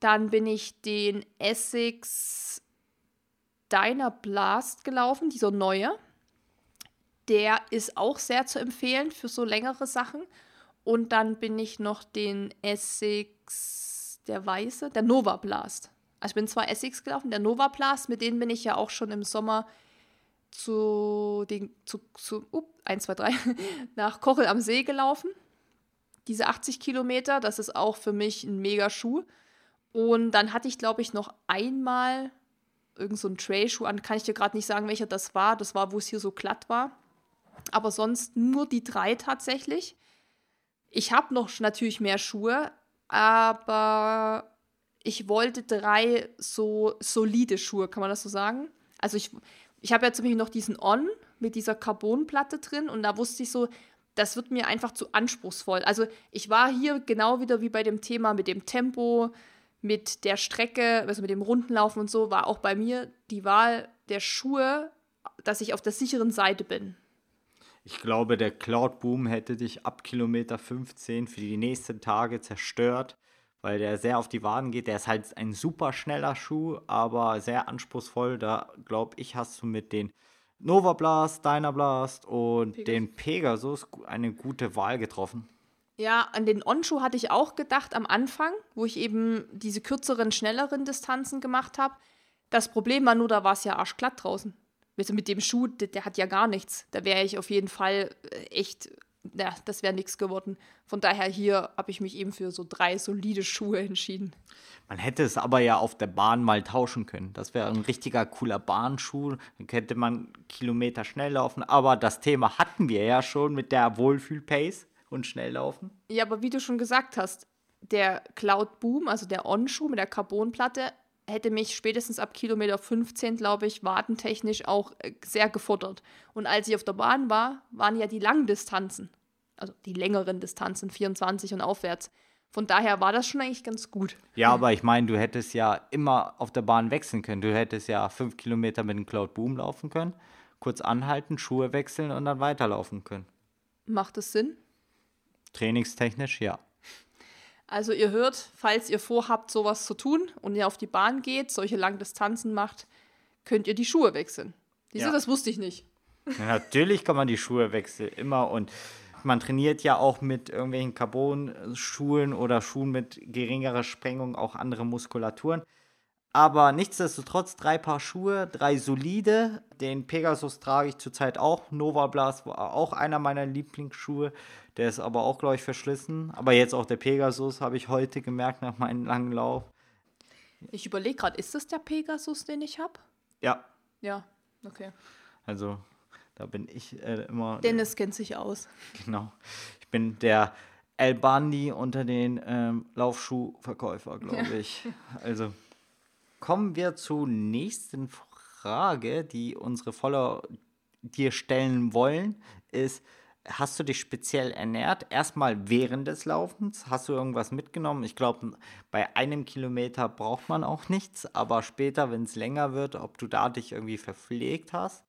Dann bin ich den Essex Dyna Blast gelaufen, dieser neue. Der ist auch sehr zu empfehlen für so längere Sachen. Und dann bin ich noch den Essex, der weiße, der Nova Blast. Also ich bin zwei Essex gelaufen, der Nova Blast, mit denen bin ich ja auch schon im Sommer zu den, zu, zu, up, 1, 2, 3, nach Kochel am See gelaufen. Diese 80 Kilometer, das ist auch für mich ein mega Schuh. Und dann hatte ich, glaube ich, noch einmal irgend so einen Trail-Schuh an. Kann ich dir gerade nicht sagen, welcher das war. Das war, wo es hier so glatt war. Aber sonst nur die drei tatsächlich. Ich habe noch natürlich mehr Schuhe, aber ich wollte drei so solide Schuhe, kann man das so sagen? Also ich, ich habe ja zum Beispiel noch diesen On mit dieser Carbonplatte drin und da wusste ich so, das wird mir einfach zu anspruchsvoll. Also ich war hier genau wieder wie bei dem Thema mit dem Tempo, mit der Strecke, also mit dem Rundenlaufen und so, war auch bei mir die Wahl der Schuhe, dass ich auf der sicheren Seite bin. Ich glaube, der Cloud Boom hätte dich ab Kilometer 15 für die nächsten Tage zerstört weil der sehr auf die Waden geht. Der ist halt ein super schneller Schuh, aber sehr anspruchsvoll. Da glaube ich, hast du mit den Nova Blast, Dynablast und Pegasus. den Pegasus eine gute Wahl getroffen. Ja, an den On-Schuh hatte ich auch gedacht am Anfang, wo ich eben diese kürzeren, schnelleren Distanzen gemacht habe. Das Problem war nur, da war es ja arschglatt draußen. Also mit dem Schuh, der, der hat ja gar nichts. Da wäre ich auf jeden Fall äh, echt ja, das wäre nichts geworden. Von daher hier habe ich mich eben für so drei solide Schuhe entschieden. Man hätte es aber ja auf der Bahn mal tauschen können. Das wäre ein richtiger cooler Bahnschuh. Dann könnte man Kilometer schnell laufen. Aber das Thema hatten wir ja schon mit der Wohlfühl-Pace und Schnelllaufen. Ja, aber wie du schon gesagt hast, der Cloud Boom, also der On-Schuh mit der Carbonplatte, hätte mich spätestens ab Kilometer 15, glaube ich, wartentechnisch auch äh, sehr gefordert. Und als ich auf der Bahn war, waren ja die langen Distanzen, also die längeren Distanzen, 24 und aufwärts. Von daher war das schon eigentlich ganz gut. Ja, aber ich meine, du hättest ja immer auf der Bahn wechseln können. Du hättest ja fünf Kilometer mit dem Cloud Boom laufen können, kurz anhalten, Schuhe wechseln und dann weiterlaufen können. Macht das Sinn? Trainingstechnisch, ja. Also ihr hört, falls ihr vorhabt, sowas zu tun und ihr auf die Bahn geht, solche langen Distanzen macht, könnt ihr die Schuhe wechseln. Diese, ja. das wusste ich nicht. Ja, natürlich kann man die Schuhe wechseln, immer. Und man trainiert ja auch mit irgendwelchen Carbon-Schuhen oder Schuhen mit geringerer Sprengung auch andere Muskulaturen. Aber nichtsdestotrotz drei Paar Schuhe, drei solide. Den Pegasus trage ich zurzeit auch. Nova Blast war auch einer meiner Lieblingsschuhe. Der ist aber auch, glaube ich, verschlissen. Aber jetzt auch der Pegasus habe ich heute gemerkt nach meinem langen Lauf. Ich überlege gerade, ist das der Pegasus, den ich habe? Ja. Ja, okay. Also, da bin ich äh, immer. Dennis kennt sich aus. Genau. Ich bin der El Bandi unter den ähm, Laufschuhverkäufer, glaube ich. also kommen wir zur nächsten Frage, die unsere Follower dir stellen wollen, ist, hast du dich speziell ernährt? Erstmal während des Laufens, hast du irgendwas mitgenommen? Ich glaube, bei einem Kilometer braucht man auch nichts, aber später, wenn es länger wird, ob du da dich irgendwie verpflegt hast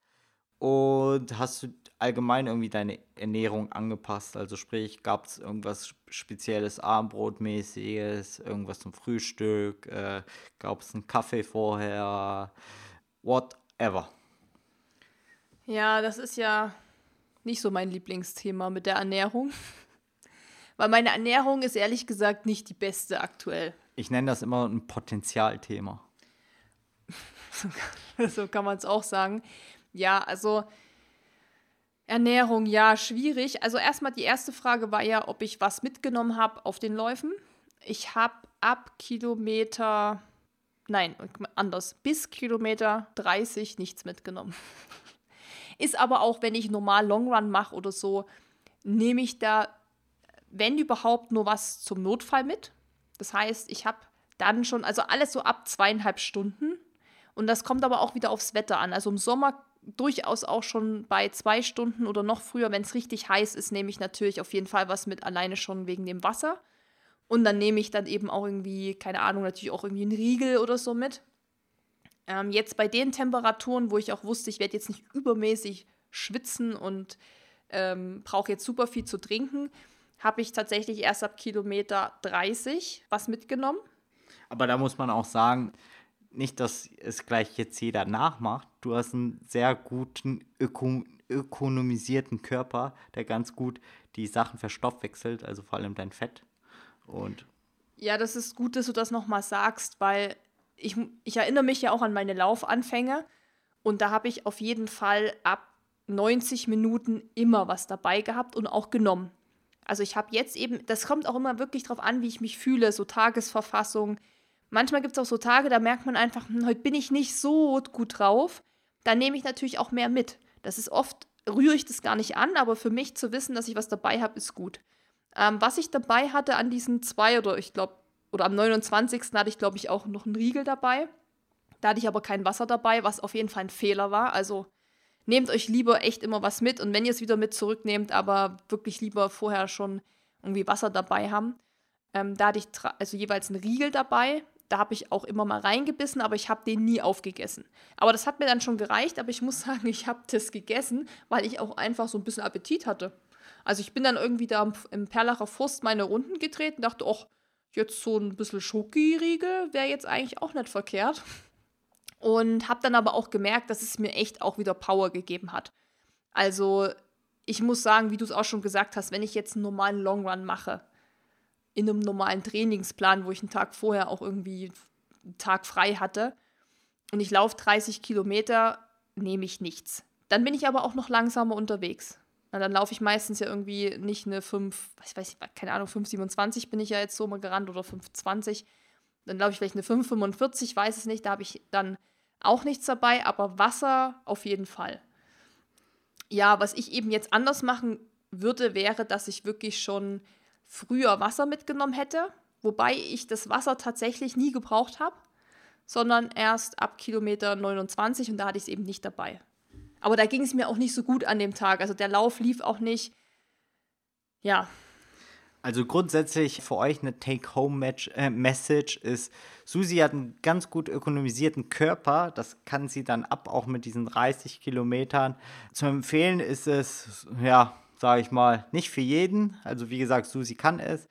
und hast du allgemein irgendwie deine Ernährung angepasst? Also sprich, gab es irgendwas Spezielles, Abendbrotmäßiges, irgendwas zum Frühstück? Äh, gab es einen Kaffee vorher? Whatever. Ja, das ist ja nicht so mein Lieblingsthema mit der Ernährung. Weil meine Ernährung ist ehrlich gesagt nicht die beste aktuell. Ich nenne das immer ein Potenzialthema. so kann man es auch sagen. Ja, also Ernährung, ja, schwierig. Also erstmal die erste Frage war ja, ob ich was mitgenommen habe auf den Läufen. Ich habe ab Kilometer, nein, anders, bis Kilometer 30 nichts mitgenommen. Ist aber auch, wenn ich normal Longrun mache oder so, nehme ich da, wenn überhaupt, nur was zum Notfall mit. Das heißt, ich habe dann schon, also alles so ab zweieinhalb Stunden. Und das kommt aber auch wieder aufs Wetter an. Also im Sommer durchaus auch schon bei zwei Stunden oder noch früher, wenn es richtig heiß ist, nehme ich natürlich auf jeden Fall was mit, alleine schon wegen dem Wasser. Und dann nehme ich dann eben auch irgendwie, keine Ahnung, natürlich auch irgendwie einen Riegel oder so mit. Ähm, jetzt bei den Temperaturen, wo ich auch wusste, ich werde jetzt nicht übermäßig schwitzen und ähm, brauche jetzt super viel zu trinken, habe ich tatsächlich erst ab Kilometer 30 was mitgenommen. Aber da muss man auch sagen, nicht, dass es gleich jetzt jeder nachmacht. Du hast einen sehr guten öko ökonomisierten Körper, der ganz gut die Sachen verstoffwechselt, also vor allem dein Fett. Und ja, das ist gut, dass du das nochmal sagst, weil ich, ich erinnere mich ja auch an meine Laufanfänge und da habe ich auf jeden Fall ab 90 Minuten immer was dabei gehabt und auch genommen. Also ich habe jetzt eben, das kommt auch immer wirklich darauf an, wie ich mich fühle, so Tagesverfassung, Manchmal gibt es auch so Tage, da merkt man einfach, hm, heute bin ich nicht so gut drauf. Da nehme ich natürlich auch mehr mit. Das ist oft, rühre ich das gar nicht an, aber für mich zu wissen, dass ich was dabei habe, ist gut. Ähm, was ich dabei hatte an diesen zwei oder ich glaube, oder am 29. hatte ich, glaube ich, auch noch einen Riegel dabei. Da hatte ich aber kein Wasser dabei, was auf jeden Fall ein Fehler war. Also nehmt euch lieber echt immer was mit und wenn ihr es wieder mit zurücknehmt, aber wirklich lieber vorher schon irgendwie Wasser dabei haben. Ähm, da hatte ich also jeweils einen Riegel dabei, da habe ich auch immer mal reingebissen, aber ich habe den nie aufgegessen. Aber das hat mir dann schon gereicht, aber ich muss sagen, ich habe das gegessen, weil ich auch einfach so ein bisschen Appetit hatte. Also ich bin dann irgendwie da im Perlacher Forst meine Runden getreten, dachte, ach, jetzt so ein bisschen Schokoriegel wäre jetzt eigentlich auch nicht verkehrt. Und habe dann aber auch gemerkt, dass es mir echt auch wieder Power gegeben hat. Also ich muss sagen, wie du es auch schon gesagt hast, wenn ich jetzt einen normalen Long Run mache, in einem normalen Trainingsplan, wo ich einen Tag vorher auch irgendwie einen Tag frei hatte und ich laufe 30 Kilometer, nehme ich nichts. Dann bin ich aber auch noch langsamer unterwegs. Na, dann laufe ich meistens ja irgendwie nicht eine 5, ich weiß nicht, keine Ahnung, 5,27 bin ich ja jetzt so mal gerannt oder 5,20. Dann laufe ich vielleicht eine 5,45, weiß es nicht, da habe ich dann auch nichts dabei, aber Wasser auf jeden Fall. Ja, was ich eben jetzt anders machen würde, wäre, dass ich wirklich schon früher Wasser mitgenommen hätte, wobei ich das Wasser tatsächlich nie gebraucht habe, sondern erst ab Kilometer 29 und da hatte ich es eben nicht dabei. Aber da ging es mir auch nicht so gut an dem Tag. Also der Lauf lief auch nicht. Ja. Also grundsätzlich für euch eine Take-Home-Message äh, ist, Susi hat einen ganz gut ökonomisierten Körper. Das kann sie dann ab, auch mit diesen 30 Kilometern. Zu empfehlen ist es, ja, sage ich mal, nicht für jeden. Also wie gesagt, Susi kann es.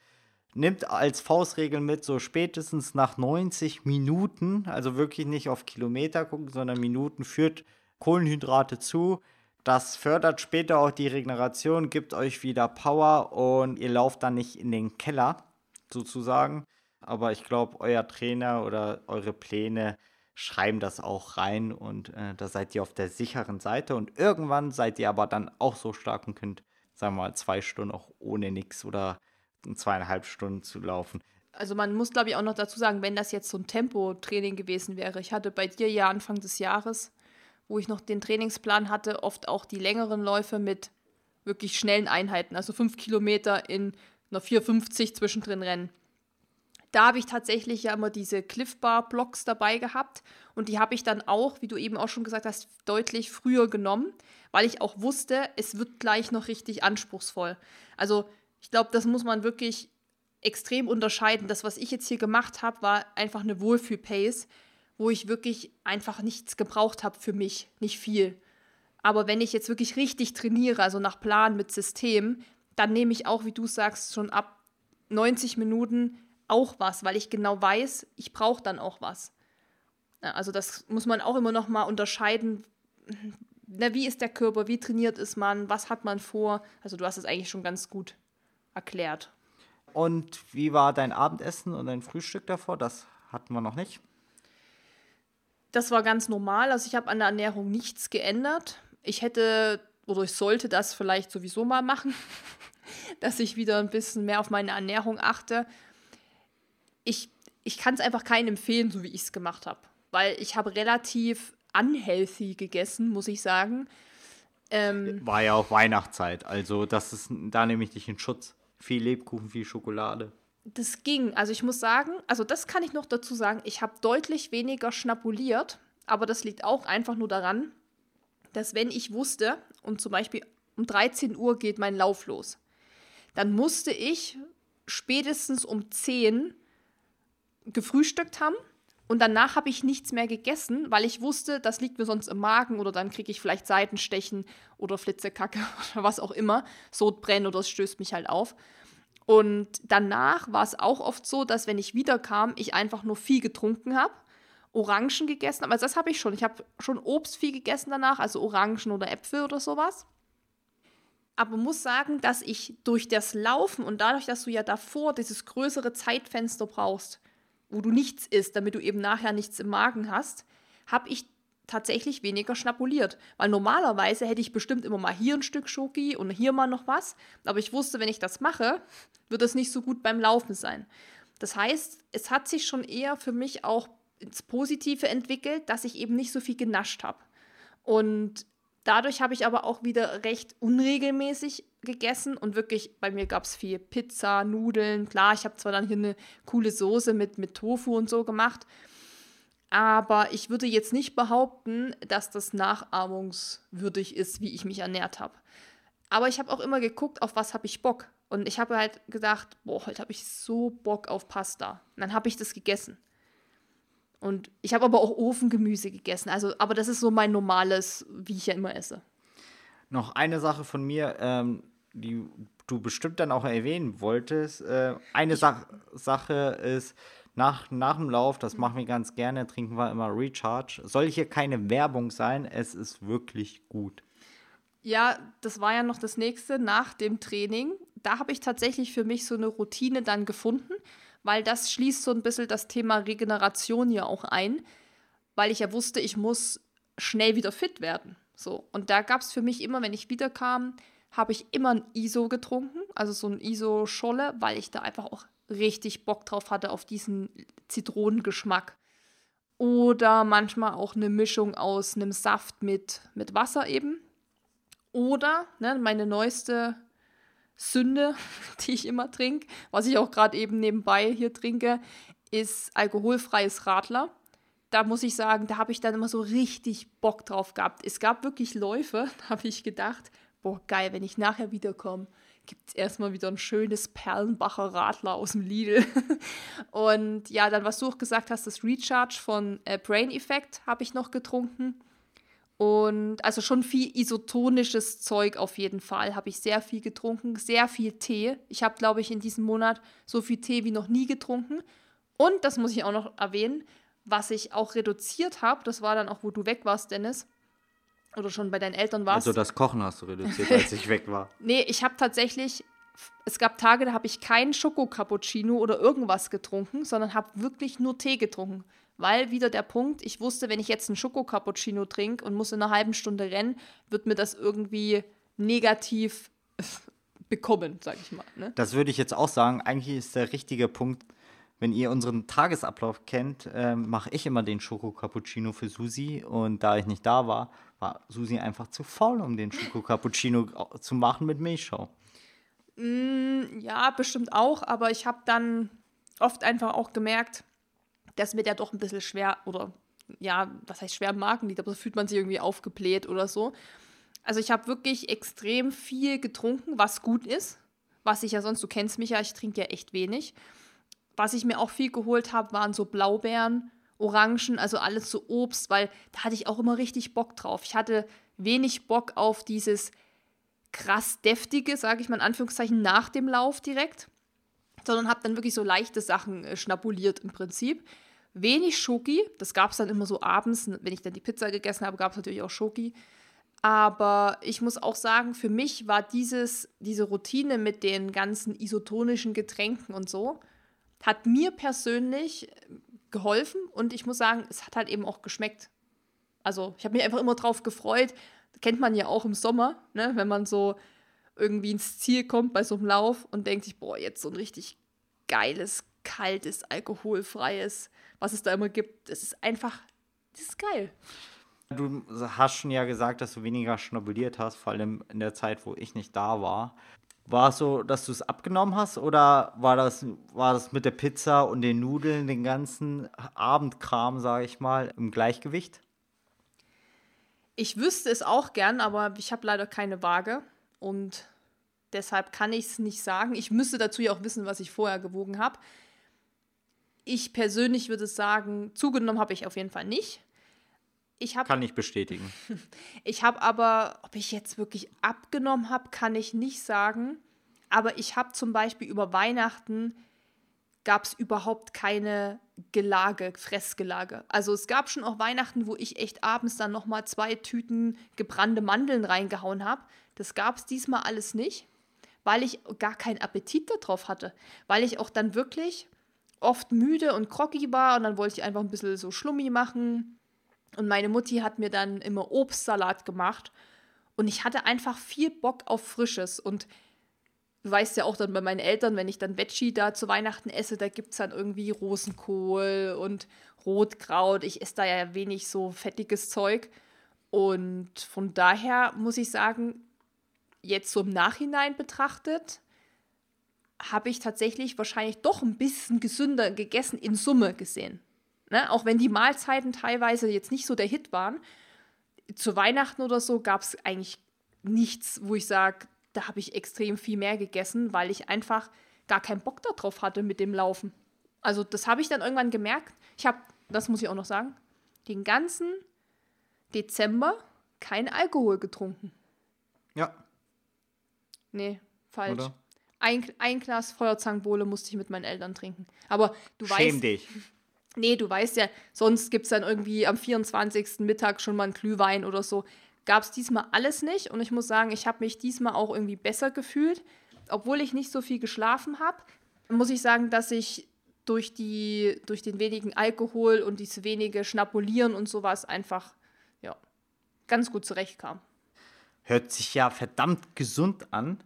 Nimmt als Faustregel mit, so spätestens nach 90 Minuten, also wirklich nicht auf Kilometer gucken, sondern Minuten, führt Kohlenhydrate zu. Das fördert später auch die Regeneration, gibt euch wieder Power und ihr lauft dann nicht in den Keller, sozusagen. Aber ich glaube, euer Trainer oder eure Pläne schreiben das auch rein und äh, da seid ihr auf der sicheren Seite. Und irgendwann seid ihr aber dann auch so stark und könnt sagen wir mal, zwei Stunden auch ohne nichts oder zweieinhalb Stunden zu laufen. Also man muss, glaube ich, auch noch dazu sagen, wenn das jetzt so ein Tempotraining gewesen wäre. Ich hatte bei dir ja Anfang des Jahres, wo ich noch den Trainingsplan hatte, oft auch die längeren Läufe mit wirklich schnellen Einheiten, also fünf Kilometer in einer 4,50 zwischendrin rennen. Da habe ich tatsächlich ja immer diese Cliff-Bar-Blocks dabei gehabt und die habe ich dann auch, wie du eben auch schon gesagt hast, deutlich früher genommen, weil ich auch wusste, es wird gleich noch richtig anspruchsvoll. Also ich glaube, das muss man wirklich extrem unterscheiden. Das, was ich jetzt hier gemacht habe, war einfach eine Wohlfühl-Pace, wo ich wirklich einfach nichts gebraucht habe für mich, nicht viel. Aber wenn ich jetzt wirklich richtig trainiere, also nach Plan mit System, dann nehme ich auch, wie du sagst, schon ab 90 Minuten auch was, weil ich genau weiß, ich brauche dann auch was. Also das muss man auch immer noch mal unterscheiden, na, wie ist der Körper, wie trainiert ist man, was hat man vor. Also du hast es eigentlich schon ganz gut erklärt. Und wie war dein Abendessen und dein Frühstück davor? Das hatten wir noch nicht. Das war ganz normal. Also ich habe an der Ernährung nichts geändert. Ich hätte oder ich sollte das vielleicht sowieso mal machen, dass ich wieder ein bisschen mehr auf meine Ernährung achte. Ich, ich kann es einfach keinen empfehlen, so wie ich es gemacht habe, weil ich habe relativ unhealthy gegessen, muss ich sagen. Ähm, War ja auch Weihnachtszeit, also das ist, da nehme ich dich in Schutz. Viel Lebkuchen, viel Schokolade. Das ging. Also ich muss sagen, also das kann ich noch dazu sagen, ich habe deutlich weniger schnapuliert, aber das liegt auch einfach nur daran, dass wenn ich wusste, und zum Beispiel um 13 Uhr geht mein Lauf los, dann musste ich spätestens um 10 gefrühstückt haben und danach habe ich nichts mehr gegessen, weil ich wusste, das liegt mir sonst im Magen oder dann kriege ich vielleicht Seitenstechen oder Flitzekacke oder was auch immer, Sodbrennen oder es stößt mich halt auf. Und danach war es auch oft so, dass wenn ich wiederkam, ich einfach nur viel getrunken habe, Orangen gegessen habe. Also das habe ich schon. Ich habe schon Obst viel gegessen danach, also Orangen oder Äpfel oder sowas. Aber muss sagen, dass ich durch das Laufen und dadurch, dass du ja davor dieses größere Zeitfenster brauchst, wo du nichts isst, damit du eben nachher nichts im Magen hast, habe ich tatsächlich weniger schnapuliert. Weil normalerweise hätte ich bestimmt immer mal hier ein Stück Schoki und hier mal noch was. Aber ich wusste, wenn ich das mache, wird es nicht so gut beim Laufen sein. Das heißt, es hat sich schon eher für mich auch ins Positive entwickelt, dass ich eben nicht so viel genascht habe. Und Dadurch habe ich aber auch wieder recht unregelmäßig gegessen und wirklich, bei mir gab es viel Pizza, Nudeln. Klar, ich habe zwar dann hier eine coole Soße mit, mit Tofu und so gemacht, aber ich würde jetzt nicht behaupten, dass das nachahmungswürdig ist, wie ich mich ernährt habe. Aber ich habe auch immer geguckt, auf was habe ich Bock. Und ich habe halt gedacht, boah, heute habe ich so Bock auf Pasta. Und dann habe ich das gegessen. Und ich habe aber auch Ofengemüse gegessen. Also, aber das ist so mein normales, wie ich ja immer esse. Noch eine Sache von mir, ähm, die du bestimmt dann auch erwähnen wolltest. Äh, eine Sa Sache ist, nach, nach dem Lauf, das machen wir ganz gerne, trinken wir immer Recharge. Soll hier keine Werbung sein, es ist wirklich gut. Ja, das war ja noch das nächste nach dem Training. Da habe ich tatsächlich für mich so eine Routine dann gefunden weil das schließt so ein bisschen das Thema Regeneration ja auch ein, weil ich ja wusste, ich muss schnell wieder fit werden. So. Und da gab es für mich immer, wenn ich wiederkam, habe ich immer ein ISO getrunken, also so ein ISO-Scholle, weil ich da einfach auch richtig Bock drauf hatte auf diesen Zitronengeschmack. Oder manchmal auch eine Mischung aus einem Saft mit, mit Wasser eben. Oder ne, meine neueste Sünde, die ich immer trinke, was ich auch gerade eben nebenbei hier trinke, ist alkoholfreies Radler. Da muss ich sagen, da habe ich dann immer so richtig Bock drauf gehabt. Es gab wirklich Läufe, da habe ich gedacht, boah, geil, wenn ich nachher wiederkomme, gibt es erstmal wieder ein schönes Perlenbacher Radler aus dem Lidl. Und ja, dann, was du auch gesagt hast, das Recharge von äh, Brain Effect habe ich noch getrunken. Und also schon viel isotonisches Zeug auf jeden Fall. Habe ich sehr viel getrunken, sehr viel Tee. Ich habe, glaube ich, in diesem Monat so viel Tee wie noch nie getrunken. Und das muss ich auch noch erwähnen, was ich auch reduziert habe, das war dann auch, wo du weg warst, Dennis. Oder schon bei deinen Eltern warst. Also das Kochen hast du reduziert, als ich weg war. Nee, ich habe tatsächlich, es gab Tage, da habe ich keinen Schoko-Cappuccino oder irgendwas getrunken, sondern habe wirklich nur Tee getrunken. Weil wieder der Punkt, ich wusste, wenn ich jetzt einen Schoko-Cappuccino trinke und muss in einer halben Stunde rennen, wird mir das irgendwie negativ bekommen, sag ich mal. Ne? Das würde ich jetzt auch sagen. Eigentlich ist der richtige Punkt, wenn ihr unseren Tagesablauf kennt, äh, mache ich immer den Schoko-Cappuccino für Susi. Und da ich nicht da war, war Susi einfach zu faul, um den Schoko-Cappuccino zu machen mit Milchschau. Mm, ja, bestimmt auch. Aber ich habe dann oft einfach auch gemerkt, dass mir der doch ein bisschen schwer oder ja, was heißt schwer im Magen liegt, aber so fühlt man sich irgendwie aufgebläht oder so. Also ich habe wirklich extrem viel getrunken, was gut ist. Was ich ja sonst, du kennst mich ja, ich trinke ja echt wenig. Was ich mir auch viel geholt habe, waren so Blaubeeren, Orangen, also alles so Obst, weil da hatte ich auch immer richtig Bock drauf. Ich hatte wenig Bock auf dieses krass deftige, sage ich mal in Anführungszeichen, nach dem Lauf direkt, sondern habe dann wirklich so leichte Sachen äh, schnabuliert im Prinzip. Wenig Schoki, das gab es dann immer so abends, wenn ich dann die Pizza gegessen habe, gab es natürlich auch Schoki. Aber ich muss auch sagen, für mich war dieses, diese Routine mit den ganzen isotonischen Getränken und so, hat mir persönlich geholfen und ich muss sagen, es hat halt eben auch geschmeckt. Also ich habe mich einfach immer drauf gefreut, kennt man ja auch im Sommer, ne? wenn man so irgendwie ins Ziel kommt bei so einem Lauf und denkt sich, boah, jetzt so ein richtig geiles, kaltes, alkoholfreies, was es da immer gibt. Das ist einfach, das ist geil. Du hast schon ja gesagt, dass du weniger schnabuliert hast, vor allem in der Zeit, wo ich nicht da war. War es so, dass du es abgenommen hast oder war das, war das mit der Pizza und den Nudeln, den ganzen Abendkram, sage ich mal, im Gleichgewicht? Ich wüsste es auch gern, aber ich habe leider keine Waage und deshalb kann ich es nicht sagen. Ich müsste dazu ja auch wissen, was ich vorher gewogen habe. Ich persönlich würde sagen, zugenommen habe ich auf jeden Fall nicht. Ich hab, kann ich bestätigen. Ich habe aber, ob ich jetzt wirklich abgenommen habe, kann ich nicht sagen. Aber ich habe zum Beispiel über Weihnachten gab es überhaupt keine Gelage, Fressgelage. Also es gab schon auch Weihnachten, wo ich echt abends dann nochmal zwei Tüten gebrannte Mandeln reingehauen habe. Das gab es diesmal alles nicht, weil ich gar keinen Appetit darauf hatte. Weil ich auch dann wirklich oft müde und groggy war und dann wollte ich einfach ein bisschen so Schlummi machen und meine Mutti hat mir dann immer Obstsalat gemacht. Und ich hatte einfach viel Bock auf Frisches. Und du weißt ja auch dann bei meinen Eltern, wenn ich dann Veggie da zu Weihnachten esse, da gibt es dann irgendwie Rosenkohl und Rotkraut. Ich esse da ja wenig so fettiges Zeug. Und von daher muss ich sagen, jetzt so im Nachhinein betrachtet, habe ich tatsächlich wahrscheinlich doch ein bisschen gesünder gegessen in Summe gesehen. Ne? Auch wenn die Mahlzeiten teilweise jetzt nicht so der Hit waren, zu Weihnachten oder so gab es eigentlich nichts, wo ich sage, da habe ich extrem viel mehr gegessen, weil ich einfach gar keinen Bock darauf hatte mit dem Laufen. Also das habe ich dann irgendwann gemerkt. Ich habe, das muss ich auch noch sagen, den ganzen Dezember kein Alkohol getrunken. Ja. Nee, falsch. Ein, ein Glas Feuerzangenbowle musste ich mit meinen Eltern trinken. Aber du Schäm weißt. Schäm dich. Nee, du weißt ja, sonst gibt es dann irgendwie am 24. Mittag schon mal einen Glühwein oder so. Gab es diesmal alles nicht und ich muss sagen, ich habe mich diesmal auch irgendwie besser gefühlt. Obwohl ich nicht so viel geschlafen habe, muss ich sagen, dass ich durch, die, durch den wenigen Alkohol und dieses wenige Schnapulieren und sowas einfach ja, ganz gut zurechtkam. Hört sich ja verdammt gesund an.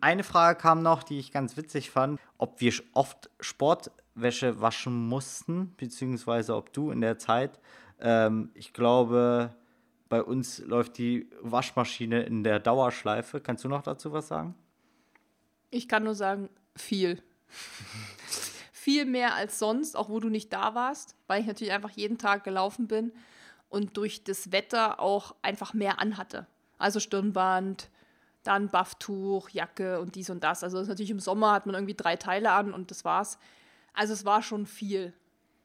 Eine Frage kam noch, die ich ganz witzig fand, ob wir oft Sport Wäsche waschen mussten, beziehungsweise ob du in der Zeit, ähm, ich glaube, bei uns läuft die Waschmaschine in der Dauerschleife. Kannst du noch dazu was sagen? Ich kann nur sagen, viel. viel mehr als sonst, auch wo du nicht da warst, weil ich natürlich einfach jeden Tag gelaufen bin und durch das Wetter auch einfach mehr anhatte. Also Stirnband, dann Bufftuch, Jacke und dies und das. Also das natürlich im Sommer hat man irgendwie drei Teile an und das war's. Also es war schon viel,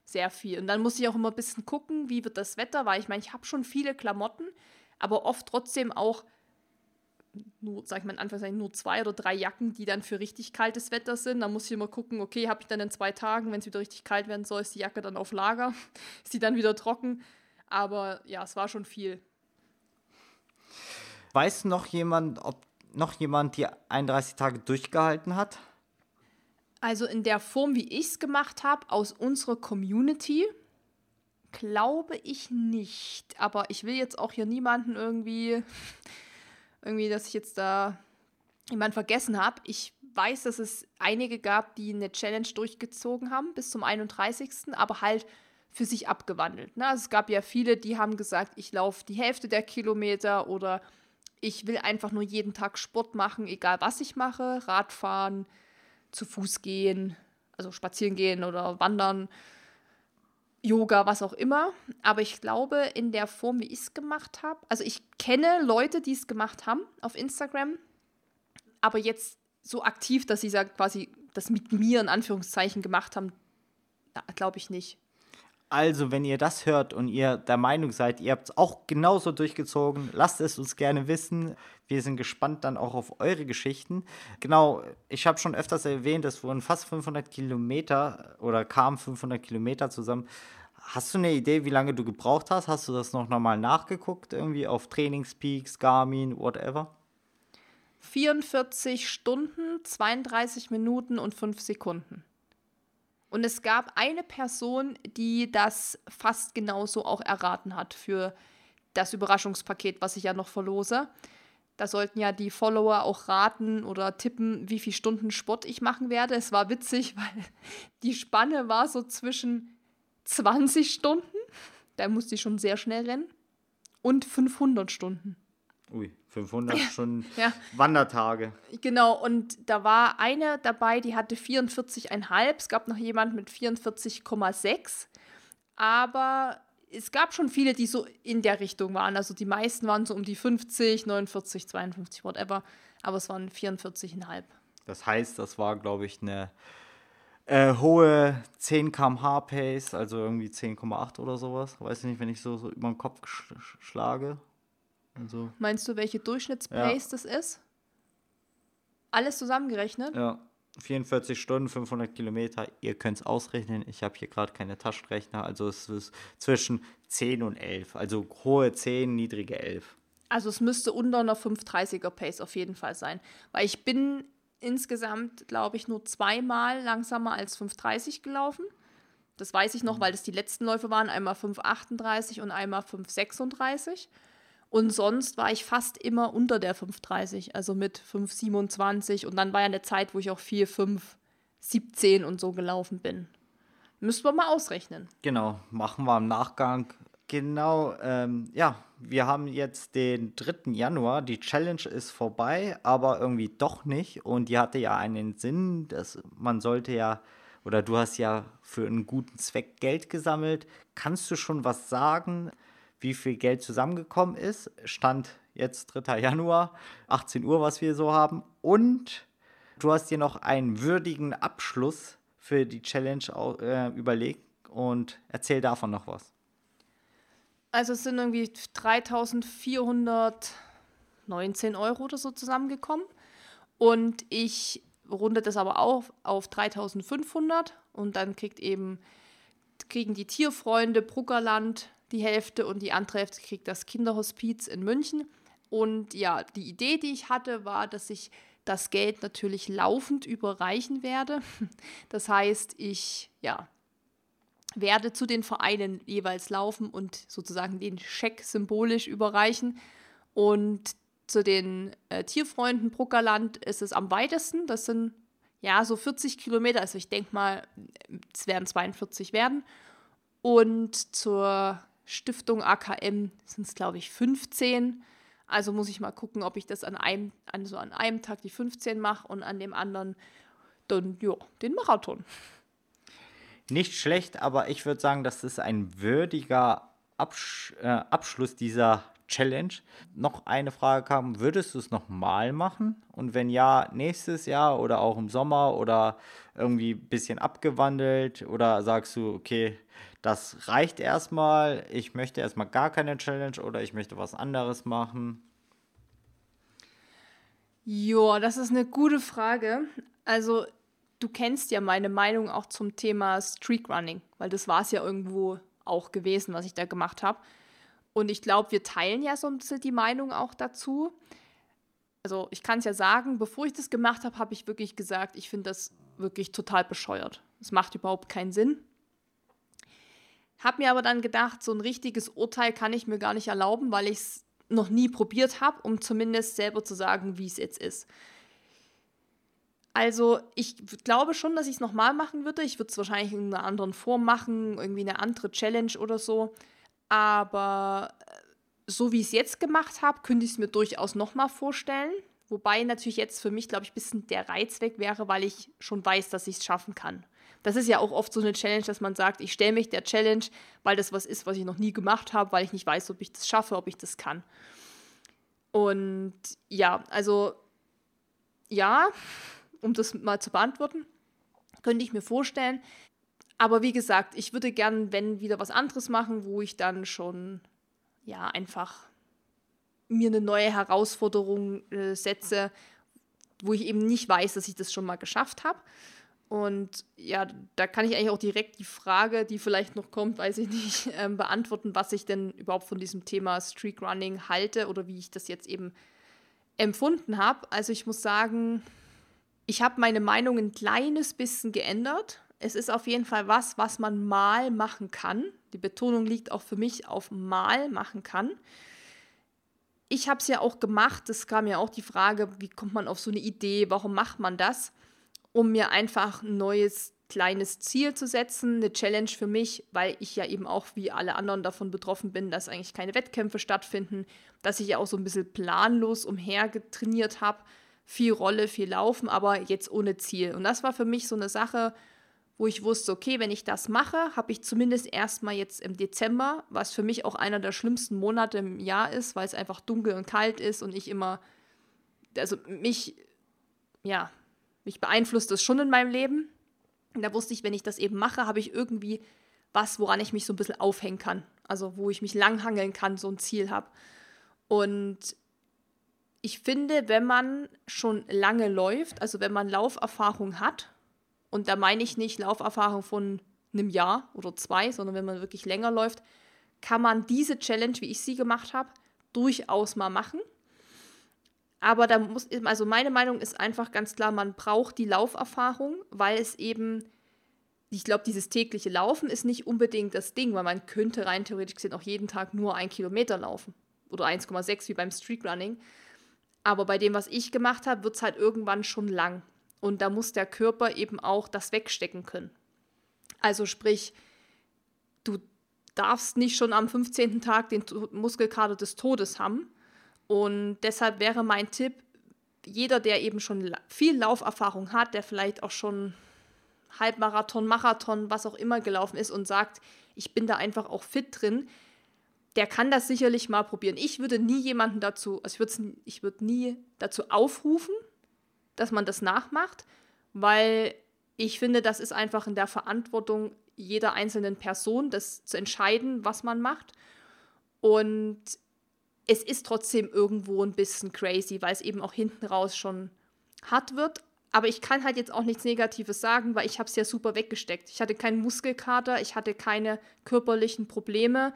sehr viel. Und dann muss ich auch immer ein bisschen gucken, wie wird das Wetter, weil ich meine, ich habe schon viele Klamotten, aber oft trotzdem auch nur, sag ich mal in Anführungszeichen, nur zwei oder drei Jacken, die dann für richtig kaltes Wetter sind. Da muss ich immer gucken, okay, habe ich dann in zwei Tagen, wenn es wieder richtig kalt werden soll, ist die Jacke dann auf Lager, ist die dann wieder trocken. Aber ja, es war schon viel. Weiß noch jemand, ob noch jemand die 31 Tage durchgehalten hat? Also in der Form, wie ich es gemacht habe, aus unserer Community, glaube ich nicht. Aber ich will jetzt auch hier niemanden irgendwie, irgendwie, dass ich jetzt da jemanden vergessen habe. Ich weiß, dass es einige gab, die eine Challenge durchgezogen haben bis zum 31., aber halt für sich abgewandelt. Ne? Also es gab ja viele, die haben gesagt, ich laufe die Hälfte der Kilometer oder ich will einfach nur jeden Tag Sport machen, egal was ich mache, Radfahren, zu Fuß gehen, also spazieren gehen oder wandern, Yoga, was auch immer. Aber ich glaube, in der Form, wie ich es gemacht habe, also ich kenne Leute, die es gemacht haben auf Instagram, aber jetzt so aktiv, dass sie quasi das mit mir in Anführungszeichen gemacht haben, glaube ich nicht. Also, wenn ihr das hört und ihr der Meinung seid, ihr habt es auch genauso durchgezogen, lasst es uns gerne wissen. Wir sind gespannt dann auch auf eure Geschichten. Genau, ich habe schon öfters erwähnt, es wurden fast 500 Kilometer oder kamen 500 Kilometer zusammen. Hast du eine Idee, wie lange du gebraucht hast? Hast du das noch nochmal nachgeguckt, irgendwie auf Trainingspeaks, Garmin, whatever? 44 Stunden, 32 Minuten und 5 Sekunden. Und es gab eine Person, die das fast genauso auch erraten hat für das Überraschungspaket, was ich ja noch verlose. Da sollten ja die Follower auch raten oder tippen, wie viele Stunden Sport ich machen werde. Es war witzig, weil die Spanne war so zwischen 20 Stunden, da musste ich schon sehr schnell rennen, und 500 Stunden. Ui, 500 Stunden ja. Wandertage. Genau, und da war eine dabei, die hatte 44,5. Es gab noch jemand mit 44,6. Aber es gab schon viele, die so in der Richtung waren. Also die meisten waren so um die 50, 49, 52, whatever. Aber es waren 44,5. Das heißt, das war, glaube ich, eine äh, hohe 10 km/h Pace, also irgendwie 10,8 oder sowas. Weiß ich nicht, wenn ich so, so über den Kopf sch schlage. Also, Meinst du, welche Durchschnittspace ja. das ist? Alles zusammengerechnet? Ja. 44 Stunden, 500 Kilometer. Ihr könnt es ausrechnen. Ich habe hier gerade keine Taschenrechner. Also es ist zwischen 10 und 11. Also hohe 10, niedrige 11. Also es müsste unter einer 530er Pace auf jeden Fall sein. Weil ich bin insgesamt, glaube ich, nur zweimal langsamer als 530 gelaufen. Das weiß ich noch, mhm. weil das die letzten Läufe waren. Einmal 538 und einmal 536. Und sonst war ich fast immer unter der 5,30, also mit 5,27. Und dann war ja eine Zeit, wo ich auch 4, 5, 17 und so gelaufen bin. Müssen wir mal ausrechnen. Genau, machen wir im Nachgang. Genau, ähm, ja, wir haben jetzt den 3. Januar. Die Challenge ist vorbei, aber irgendwie doch nicht. Und die hatte ja einen Sinn, dass man sollte ja, oder du hast ja für einen guten Zweck Geld gesammelt. Kannst du schon was sagen? Wie viel Geld zusammengekommen ist. Stand jetzt 3. Januar, 18 Uhr, was wir so haben. Und du hast dir noch einen würdigen Abschluss für die Challenge äh, überlegt und erzähl davon noch was. Also es sind irgendwie 3419 Euro oder so zusammengekommen. Und ich runde das aber auf auf 3500 und dann kriegt eben kriegen die Tierfreunde Bruckerland die Hälfte und die andere Hälfte kriegt das Kinderhospiz in München. Und ja, die Idee, die ich hatte, war, dass ich das Geld natürlich laufend überreichen werde. Das heißt, ich ja, werde zu den Vereinen jeweils laufen und sozusagen den Scheck symbolisch überreichen. Und zu den äh, Tierfreunden Bruckerland ist es am weitesten. Das sind ja so 40 Kilometer. Also ich denke mal, es werden 42 werden. Und zur Stiftung AKM sind es, glaube ich, 15. Also muss ich mal gucken, ob ich das an einem, also an einem Tag die 15 mache und an dem anderen dann, ja, den Marathon. Nicht schlecht, aber ich würde sagen, das ist ein würdiger Absch äh, Abschluss dieser Challenge. Noch eine Frage kam, würdest du es nochmal machen? Und wenn ja, nächstes Jahr oder auch im Sommer oder irgendwie ein bisschen abgewandelt? Oder sagst du, okay, das reicht erstmal, ich möchte erstmal gar keine Challenge oder ich möchte was anderes machen? Ja, das ist eine gute Frage. Also, du kennst ja meine Meinung auch zum Thema Streakrunning, weil das war es ja irgendwo auch gewesen, was ich da gemacht habe. Und ich glaube, wir teilen ja so ein bisschen die Meinung auch dazu. Also ich kann es ja sagen, bevor ich das gemacht habe, habe ich wirklich gesagt, ich finde das wirklich total bescheuert. Es macht überhaupt keinen Sinn. Hab mir aber dann gedacht, so ein richtiges Urteil kann ich mir gar nicht erlauben, weil ich es noch nie probiert habe, um zumindest selber zu sagen, wie es jetzt ist. Also ich glaube schon, dass ich es nochmal machen würde. Ich würde es wahrscheinlich in einer anderen Form machen, irgendwie eine andere Challenge oder so. Aber äh, so wie ich es jetzt gemacht habe, könnte ich es mir durchaus nochmal vorstellen. Wobei natürlich jetzt für mich, glaube ich, ein bisschen der Reiz weg wäre, weil ich schon weiß, dass ich es schaffen kann. Das ist ja auch oft so eine Challenge, dass man sagt, ich stelle mich der Challenge, weil das was ist, was ich noch nie gemacht habe, weil ich nicht weiß, ob ich das schaffe, ob ich das kann. Und ja, also ja, um das mal zu beantworten, könnte ich mir vorstellen. Aber wie gesagt, ich würde gern, wenn wieder was anderes machen, wo ich dann schon ja einfach mir eine neue Herausforderung äh, setze, wo ich eben nicht weiß, dass ich das schon mal geschafft habe. Und ja, da kann ich eigentlich auch direkt die Frage, die vielleicht noch kommt, weiß ich nicht, äh, beantworten, was ich denn überhaupt von diesem Thema Streakrunning halte oder wie ich das jetzt eben empfunden habe. Also ich muss sagen, ich habe meine Meinung ein kleines bisschen geändert Es ist auf jeden Fall was, was man mal machen kann. Die Betonung liegt auch für mich auf mal machen kann. Ich habe es ja auch gemacht. Es kam ja auch die Frage, wie kommt man auf so eine Idee? Warum macht man das? Um mir einfach ein neues kleines Ziel zu setzen, eine Challenge für mich, weil ich ja eben auch wie alle anderen davon betroffen bin, dass eigentlich keine Wettkämpfe stattfinden, dass ich ja auch so ein bisschen planlos umhergetrainiert habe, viel Rolle, viel Laufen, aber jetzt ohne Ziel. Und das war für mich so eine Sache, wo ich wusste, okay, wenn ich das mache, habe ich zumindest erstmal jetzt im Dezember, was für mich auch einer der schlimmsten Monate im Jahr ist, weil es einfach dunkel und kalt ist und ich immer, also mich, ja, mich beeinflusst das schon in meinem Leben. Und da wusste ich, wenn ich das eben mache, habe ich irgendwie was, woran ich mich so ein bisschen aufhängen kann. Also wo ich mich langhangeln kann, so ein Ziel habe. Und ich finde, wenn man schon lange läuft, also wenn man Lauferfahrung hat, und da meine ich nicht Lauferfahrung von einem Jahr oder zwei, sondern wenn man wirklich länger läuft, kann man diese Challenge, wie ich sie gemacht habe, durchaus mal machen. Aber da muss, also meine Meinung ist einfach ganz klar, man braucht die Lauferfahrung, weil es eben, ich glaube, dieses tägliche Laufen ist nicht unbedingt das Ding, weil man könnte rein theoretisch gesehen auch jeden Tag nur ein Kilometer laufen oder 1,6 wie beim Streetrunning. Aber bei dem, was ich gemacht habe, wird es halt irgendwann schon lang. Und da muss der Körper eben auch das wegstecken können. Also sprich, du darfst nicht schon am 15. Tag den Muskelkater des Todes haben, und deshalb wäre mein Tipp, jeder, der eben schon viel Lauferfahrung hat, der vielleicht auch schon Halbmarathon, Marathon, was auch immer gelaufen ist und sagt, ich bin da einfach auch fit drin, der kann das sicherlich mal probieren. Ich würde nie jemanden dazu, also ich würde, ich würde nie dazu aufrufen, dass man das nachmacht, weil ich finde, das ist einfach in der Verantwortung jeder einzelnen Person, das zu entscheiden, was man macht. Und es ist trotzdem irgendwo ein bisschen crazy, weil es eben auch hinten raus schon hart wird. Aber ich kann halt jetzt auch nichts Negatives sagen, weil ich habe es ja super weggesteckt. Ich hatte keinen Muskelkater, ich hatte keine körperlichen Probleme.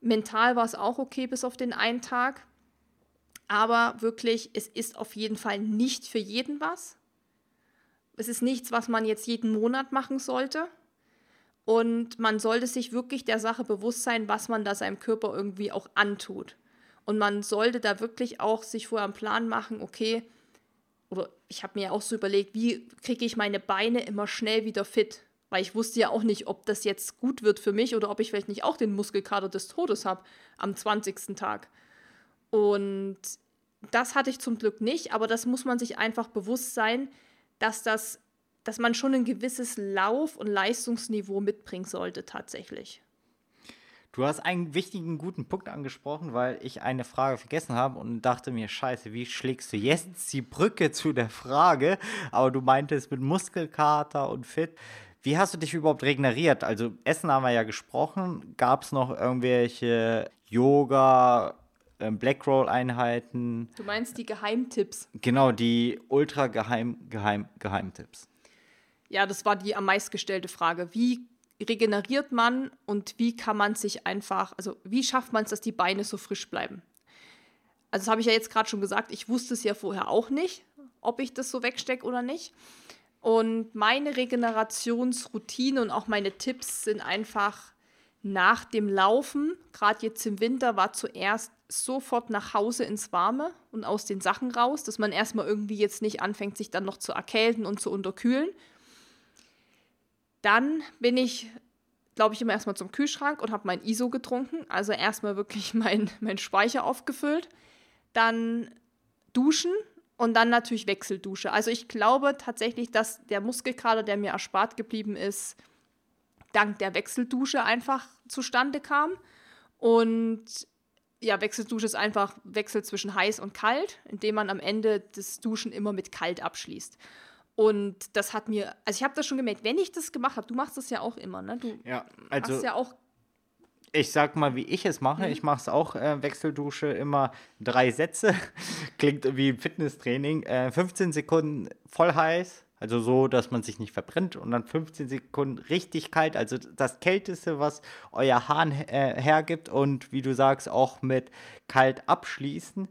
Mental war es auch okay bis auf den einen Tag. Aber wirklich, es ist auf jeden Fall nicht für jeden was. Es ist nichts, was man jetzt jeden Monat machen sollte. Und man sollte sich wirklich der Sache bewusst sein, was man da seinem Körper irgendwie auch antut. Und man sollte da wirklich auch sich vorher einen Plan machen, okay, oder ich habe mir auch so überlegt, wie kriege ich meine Beine immer schnell wieder fit? Weil ich wusste ja auch nicht, ob das jetzt gut wird für mich oder ob ich vielleicht nicht auch den Muskelkater des Todes habe am 20. Tag. Und das hatte ich zum Glück nicht, aber das muss man sich einfach bewusst sein, dass das, dass man schon ein gewisses Lauf- und Leistungsniveau mitbringen sollte tatsächlich. Du hast einen wichtigen, guten Punkt angesprochen, weil ich eine Frage vergessen habe und dachte mir, scheiße, wie schlägst du jetzt die Brücke zu der Frage? Aber du meintest mit Muskelkater und fit. Wie hast du dich überhaupt regeneriert? Also Essen haben wir ja gesprochen. Gab es noch irgendwelche Yoga, ähm, Blackroll-Einheiten? Du meinst die Geheimtipps? Genau, die ultra geheim, geheim, Geheimtipps. Ja, das war die am meistgestellte Frage. Wie regeneriert man und wie kann man sich einfach, also wie schafft man es, dass die Beine so frisch bleiben? Also das habe ich ja jetzt gerade schon gesagt, ich wusste es ja vorher auch nicht, ob ich das so wegstecke oder nicht. Und meine Regenerationsroutine und auch meine Tipps sind einfach nach dem Laufen, gerade jetzt im Winter, war zuerst sofort nach Hause ins Warme und aus den Sachen raus, dass man erstmal irgendwie jetzt nicht anfängt, sich dann noch zu erkälten und zu unterkühlen, dann bin ich, glaube ich, immer erstmal zum Kühlschrank und habe mein ISO getrunken. Also erstmal wirklich mein, mein Speicher aufgefüllt. Dann duschen und dann natürlich Wechseldusche. Also ich glaube tatsächlich, dass der Muskelkater, der mir erspart geblieben ist, dank der Wechseldusche einfach zustande kam. Und ja, Wechseldusche ist einfach Wechsel zwischen heiß und kalt, indem man am Ende des Duschen immer mit kalt abschließt. Und das hat mir, also ich habe das schon gemerkt, wenn ich das gemacht habe, du machst das ja auch immer, ne? Du ja, also machst ja auch. Ich sag mal, wie ich es mache. Mhm. Ich mache es auch äh, Wechseldusche immer drei Sätze. Klingt wie Fitnesstraining. Äh, 15 Sekunden voll heiß, also so, dass man sich nicht verbrennt und dann 15 Sekunden richtig kalt, also das Kälteste, was euer Hahn äh, hergibt und wie du sagst, auch mit kalt abschließen.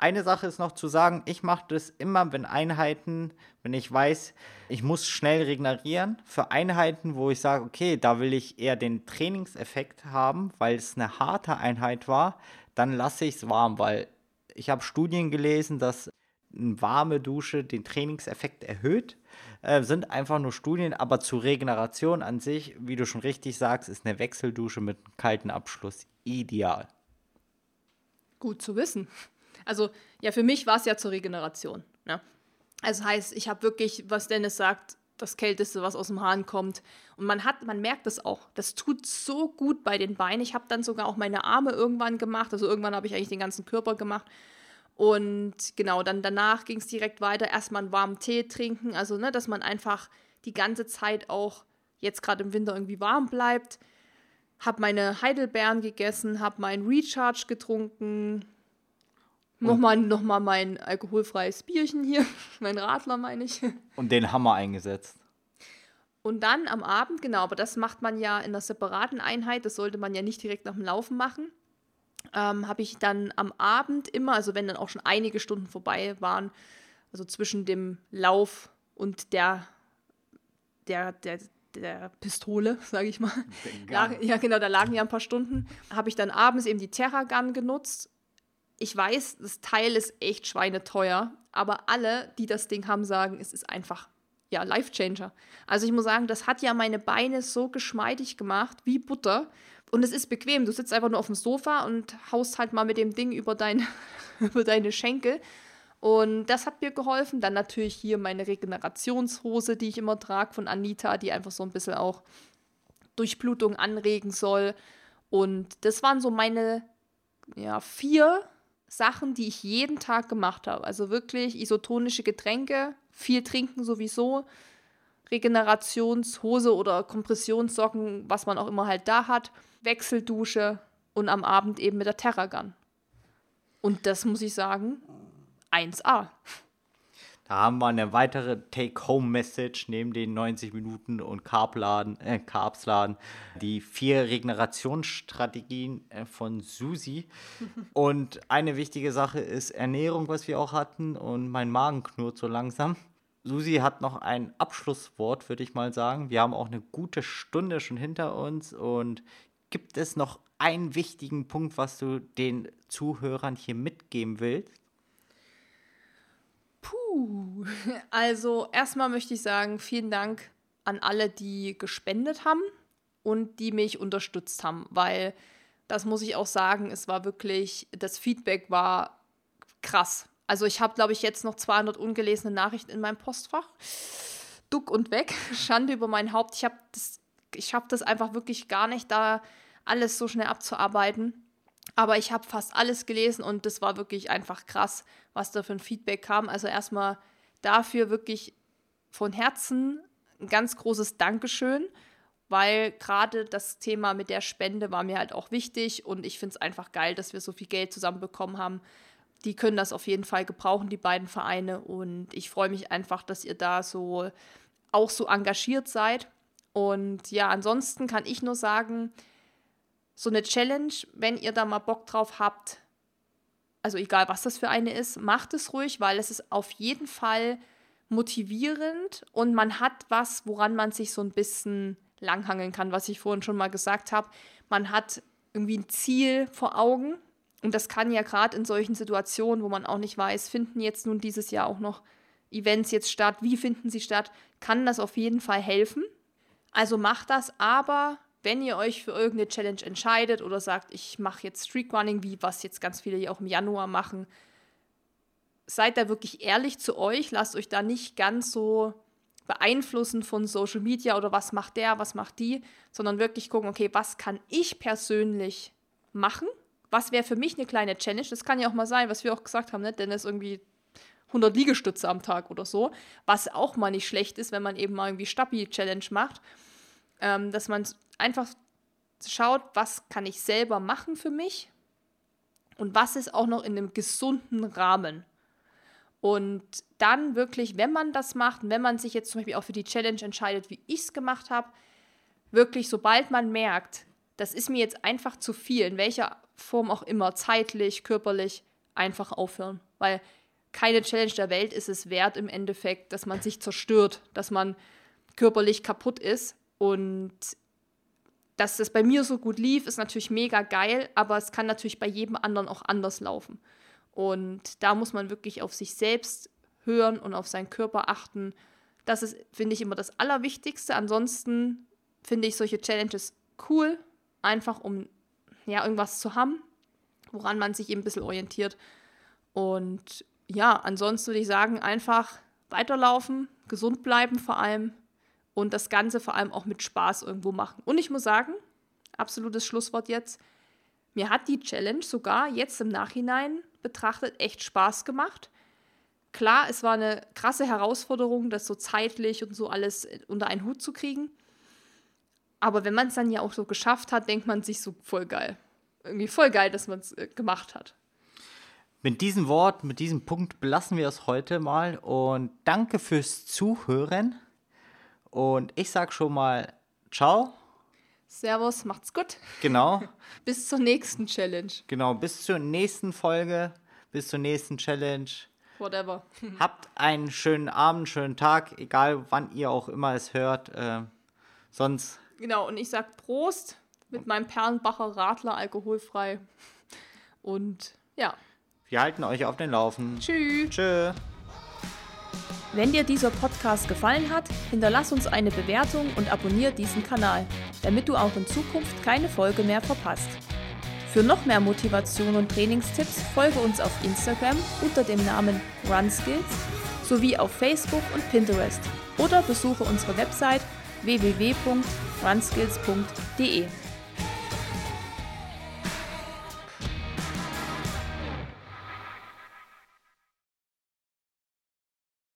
Eine Sache ist noch zu sagen, ich mache das immer, wenn Einheiten, wenn ich weiß, ich muss schnell regenerieren. Für Einheiten, wo ich sage, okay, da will ich eher den Trainingseffekt haben, weil es eine harte Einheit war, dann lasse ich es warm, weil ich habe Studien gelesen, dass eine warme Dusche den Trainingseffekt erhöht. Äh, sind einfach nur Studien, aber zur Regeneration an sich, wie du schon richtig sagst, ist eine Wechseldusche mit kalten Abschluss ideal. Gut zu wissen. Also ja, für mich war es ja zur Regeneration. Ne? Also heißt, ich habe wirklich, was Dennis sagt, das Kälteste, was aus dem Hahn kommt. Und man hat, man merkt das auch. Das tut so gut bei den Beinen. Ich habe dann sogar auch meine Arme irgendwann gemacht. Also irgendwann habe ich eigentlich den ganzen Körper gemacht. Und genau, dann danach ging es direkt weiter. Erstmal einen warmen Tee trinken. Also, ne, dass man einfach die ganze Zeit auch jetzt gerade im Winter irgendwie warm bleibt. Hab meine Heidelbeeren gegessen, hab meinen Recharge getrunken, Nochmal, nochmal mein alkoholfreies Bierchen hier, mein Radler meine ich. Und den Hammer eingesetzt. Und dann am Abend, genau, aber das macht man ja in einer separaten Einheit, das sollte man ja nicht direkt nach dem Laufen machen. Ähm, habe ich dann am Abend immer, also wenn dann auch schon einige Stunden vorbei waren, also zwischen dem Lauf und der, der, der, der Pistole, sage ich mal. Lag, ja, genau, da lagen ja ein paar Stunden. Habe ich dann abends eben die Terragun genutzt ich weiß, das Teil ist echt schweineteuer, aber alle, die das Ding haben, sagen, es ist einfach, ja, Life-Changer. Also ich muss sagen, das hat ja meine Beine so geschmeidig gemacht, wie Butter. Und es ist bequem. Du sitzt einfach nur auf dem Sofa und haust halt mal mit dem Ding über, dein, über deine Schenkel. Und das hat mir geholfen. Dann natürlich hier meine Regenerationshose, die ich immer trage von Anita, die einfach so ein bisschen auch Durchblutung anregen soll. Und das waren so meine ja, vier Sachen, die ich jeden Tag gemacht habe. Also wirklich isotonische Getränke, viel trinken sowieso, Regenerationshose oder Kompressionssocken, was man auch immer halt da hat, Wechseldusche und am Abend eben mit der Terragun. Und das muss ich sagen, 1A. Da haben wir eine weitere Take-Home-Message neben den 90 Minuten und Carb-Laden, äh, Carbs-Laden, die vier Regenerationsstrategien äh, von Susi. und eine wichtige Sache ist Ernährung, was wir auch hatten, und mein Magen knurrt so langsam. Susi hat noch ein Abschlusswort, würde ich mal sagen. Wir haben auch eine gute Stunde schon hinter uns und gibt es noch einen wichtigen Punkt, was du den Zuhörern hier mitgeben willst? Puh, also erstmal möchte ich sagen, vielen Dank an alle, die gespendet haben und die mich unterstützt haben, weil das muss ich auch sagen, es war wirklich, das Feedback war krass. Also ich habe, glaube ich, jetzt noch 200 ungelesene Nachrichten in meinem Postfach. Duck und weg, Schande über mein Haupt. Ich habe das, ich habe das einfach wirklich gar nicht da alles so schnell abzuarbeiten. Aber ich habe fast alles gelesen und das war wirklich einfach krass, was da für ein Feedback kam. Also erstmal dafür wirklich von Herzen ein ganz großes Dankeschön, weil gerade das Thema mit der Spende war mir halt auch wichtig und ich finde es einfach geil, dass wir so viel Geld zusammenbekommen haben. Die können das auf jeden Fall gebrauchen, die beiden Vereine. Und ich freue mich einfach, dass ihr da so auch so engagiert seid. Und ja, ansonsten kann ich nur sagen, so eine Challenge, wenn ihr da mal Bock drauf habt, also egal was das für eine ist, macht es ruhig, weil es ist auf jeden Fall motivierend und man hat was, woran man sich so ein bisschen langhangeln kann, was ich vorhin schon mal gesagt habe. Man hat irgendwie ein Ziel vor Augen und das kann ja gerade in solchen Situationen, wo man auch nicht weiß, finden jetzt nun dieses Jahr auch noch Events jetzt statt, wie finden sie statt, kann das auf jeden Fall helfen. Also macht das, aber wenn ihr euch für irgendeine Challenge entscheidet oder sagt, ich mache jetzt Streakrunning, wie was jetzt ganz viele auch im Januar machen, seid da wirklich ehrlich zu euch, lasst euch da nicht ganz so beeinflussen von Social Media oder was macht der, was macht die, sondern wirklich gucken, okay, was kann ich persönlich machen? Was wäre für mich eine kleine Challenge? Das kann ja auch mal sein, was wir auch gesagt haben, ne? denn es irgendwie 100 Liegestütze am Tag oder so, was auch mal nicht schlecht ist, wenn man eben mal irgendwie Stabi-Challenge macht, ähm, dass man einfach schaut, was kann ich selber machen für mich und was ist auch noch in einem gesunden Rahmen. Und dann wirklich, wenn man das macht, wenn man sich jetzt zum Beispiel auch für die Challenge entscheidet, wie ich es gemacht habe, wirklich, sobald man merkt, das ist mir jetzt einfach zu viel, in welcher Form auch immer, zeitlich, körperlich, einfach aufhören. Weil keine Challenge der Welt ist es wert im Endeffekt, dass man sich zerstört, dass man körperlich kaputt ist. Und dass das bei mir so gut lief, ist natürlich mega geil, aber es kann natürlich bei jedem anderen auch anders laufen. Und da muss man wirklich auf sich selbst hören und auf seinen Körper achten. Das ist, finde ich, immer das Allerwichtigste. Ansonsten finde ich solche Challenges cool, einfach um ja, irgendwas zu haben, woran man sich eben ein bisschen orientiert. Und ja, ansonsten würde ich sagen, einfach weiterlaufen, gesund bleiben vor allem und das Ganze vor allem auch mit Spaß irgendwo machen. Und ich muss sagen, absolutes Schlusswort jetzt, mir hat die Challenge sogar jetzt im Nachhinein betrachtet echt Spaß gemacht. Klar, es war eine krasse Herausforderung, das so zeitlich und so alles unter einen Hut zu kriegen. Aber wenn man es dann ja auch so geschafft hat, denkt man sich so voll geil. Irgendwie voll geil, dass man es äh, gemacht hat. Mit diesem Wort, mit diesem Punkt belassen wir es heute mal und danke fürs Zuhören. Und ich sag schon mal ciao. Servus, macht's gut. Genau. bis zur nächsten Challenge. Genau, bis zur nächsten Folge, bis zur nächsten Challenge. Whatever. Habt einen schönen Abend, schönen Tag, egal wann ihr auch immer es hört. Äh, sonst. Genau, und ich sag Prost mit meinem Perlenbacher Radler alkoholfrei. Und ja. Wir halten euch auf den Laufen. Tschüss. Tschö. Wenn dir dieser Podcast gefallen hat, hinterlass uns eine Bewertung und abonniere diesen Kanal, damit du auch in Zukunft keine Folge mehr verpasst. Für noch mehr Motivation und Trainingstipps folge uns auf Instagram unter dem Namen RunSkills sowie auf Facebook und Pinterest oder besuche unsere Website www.runskills.de.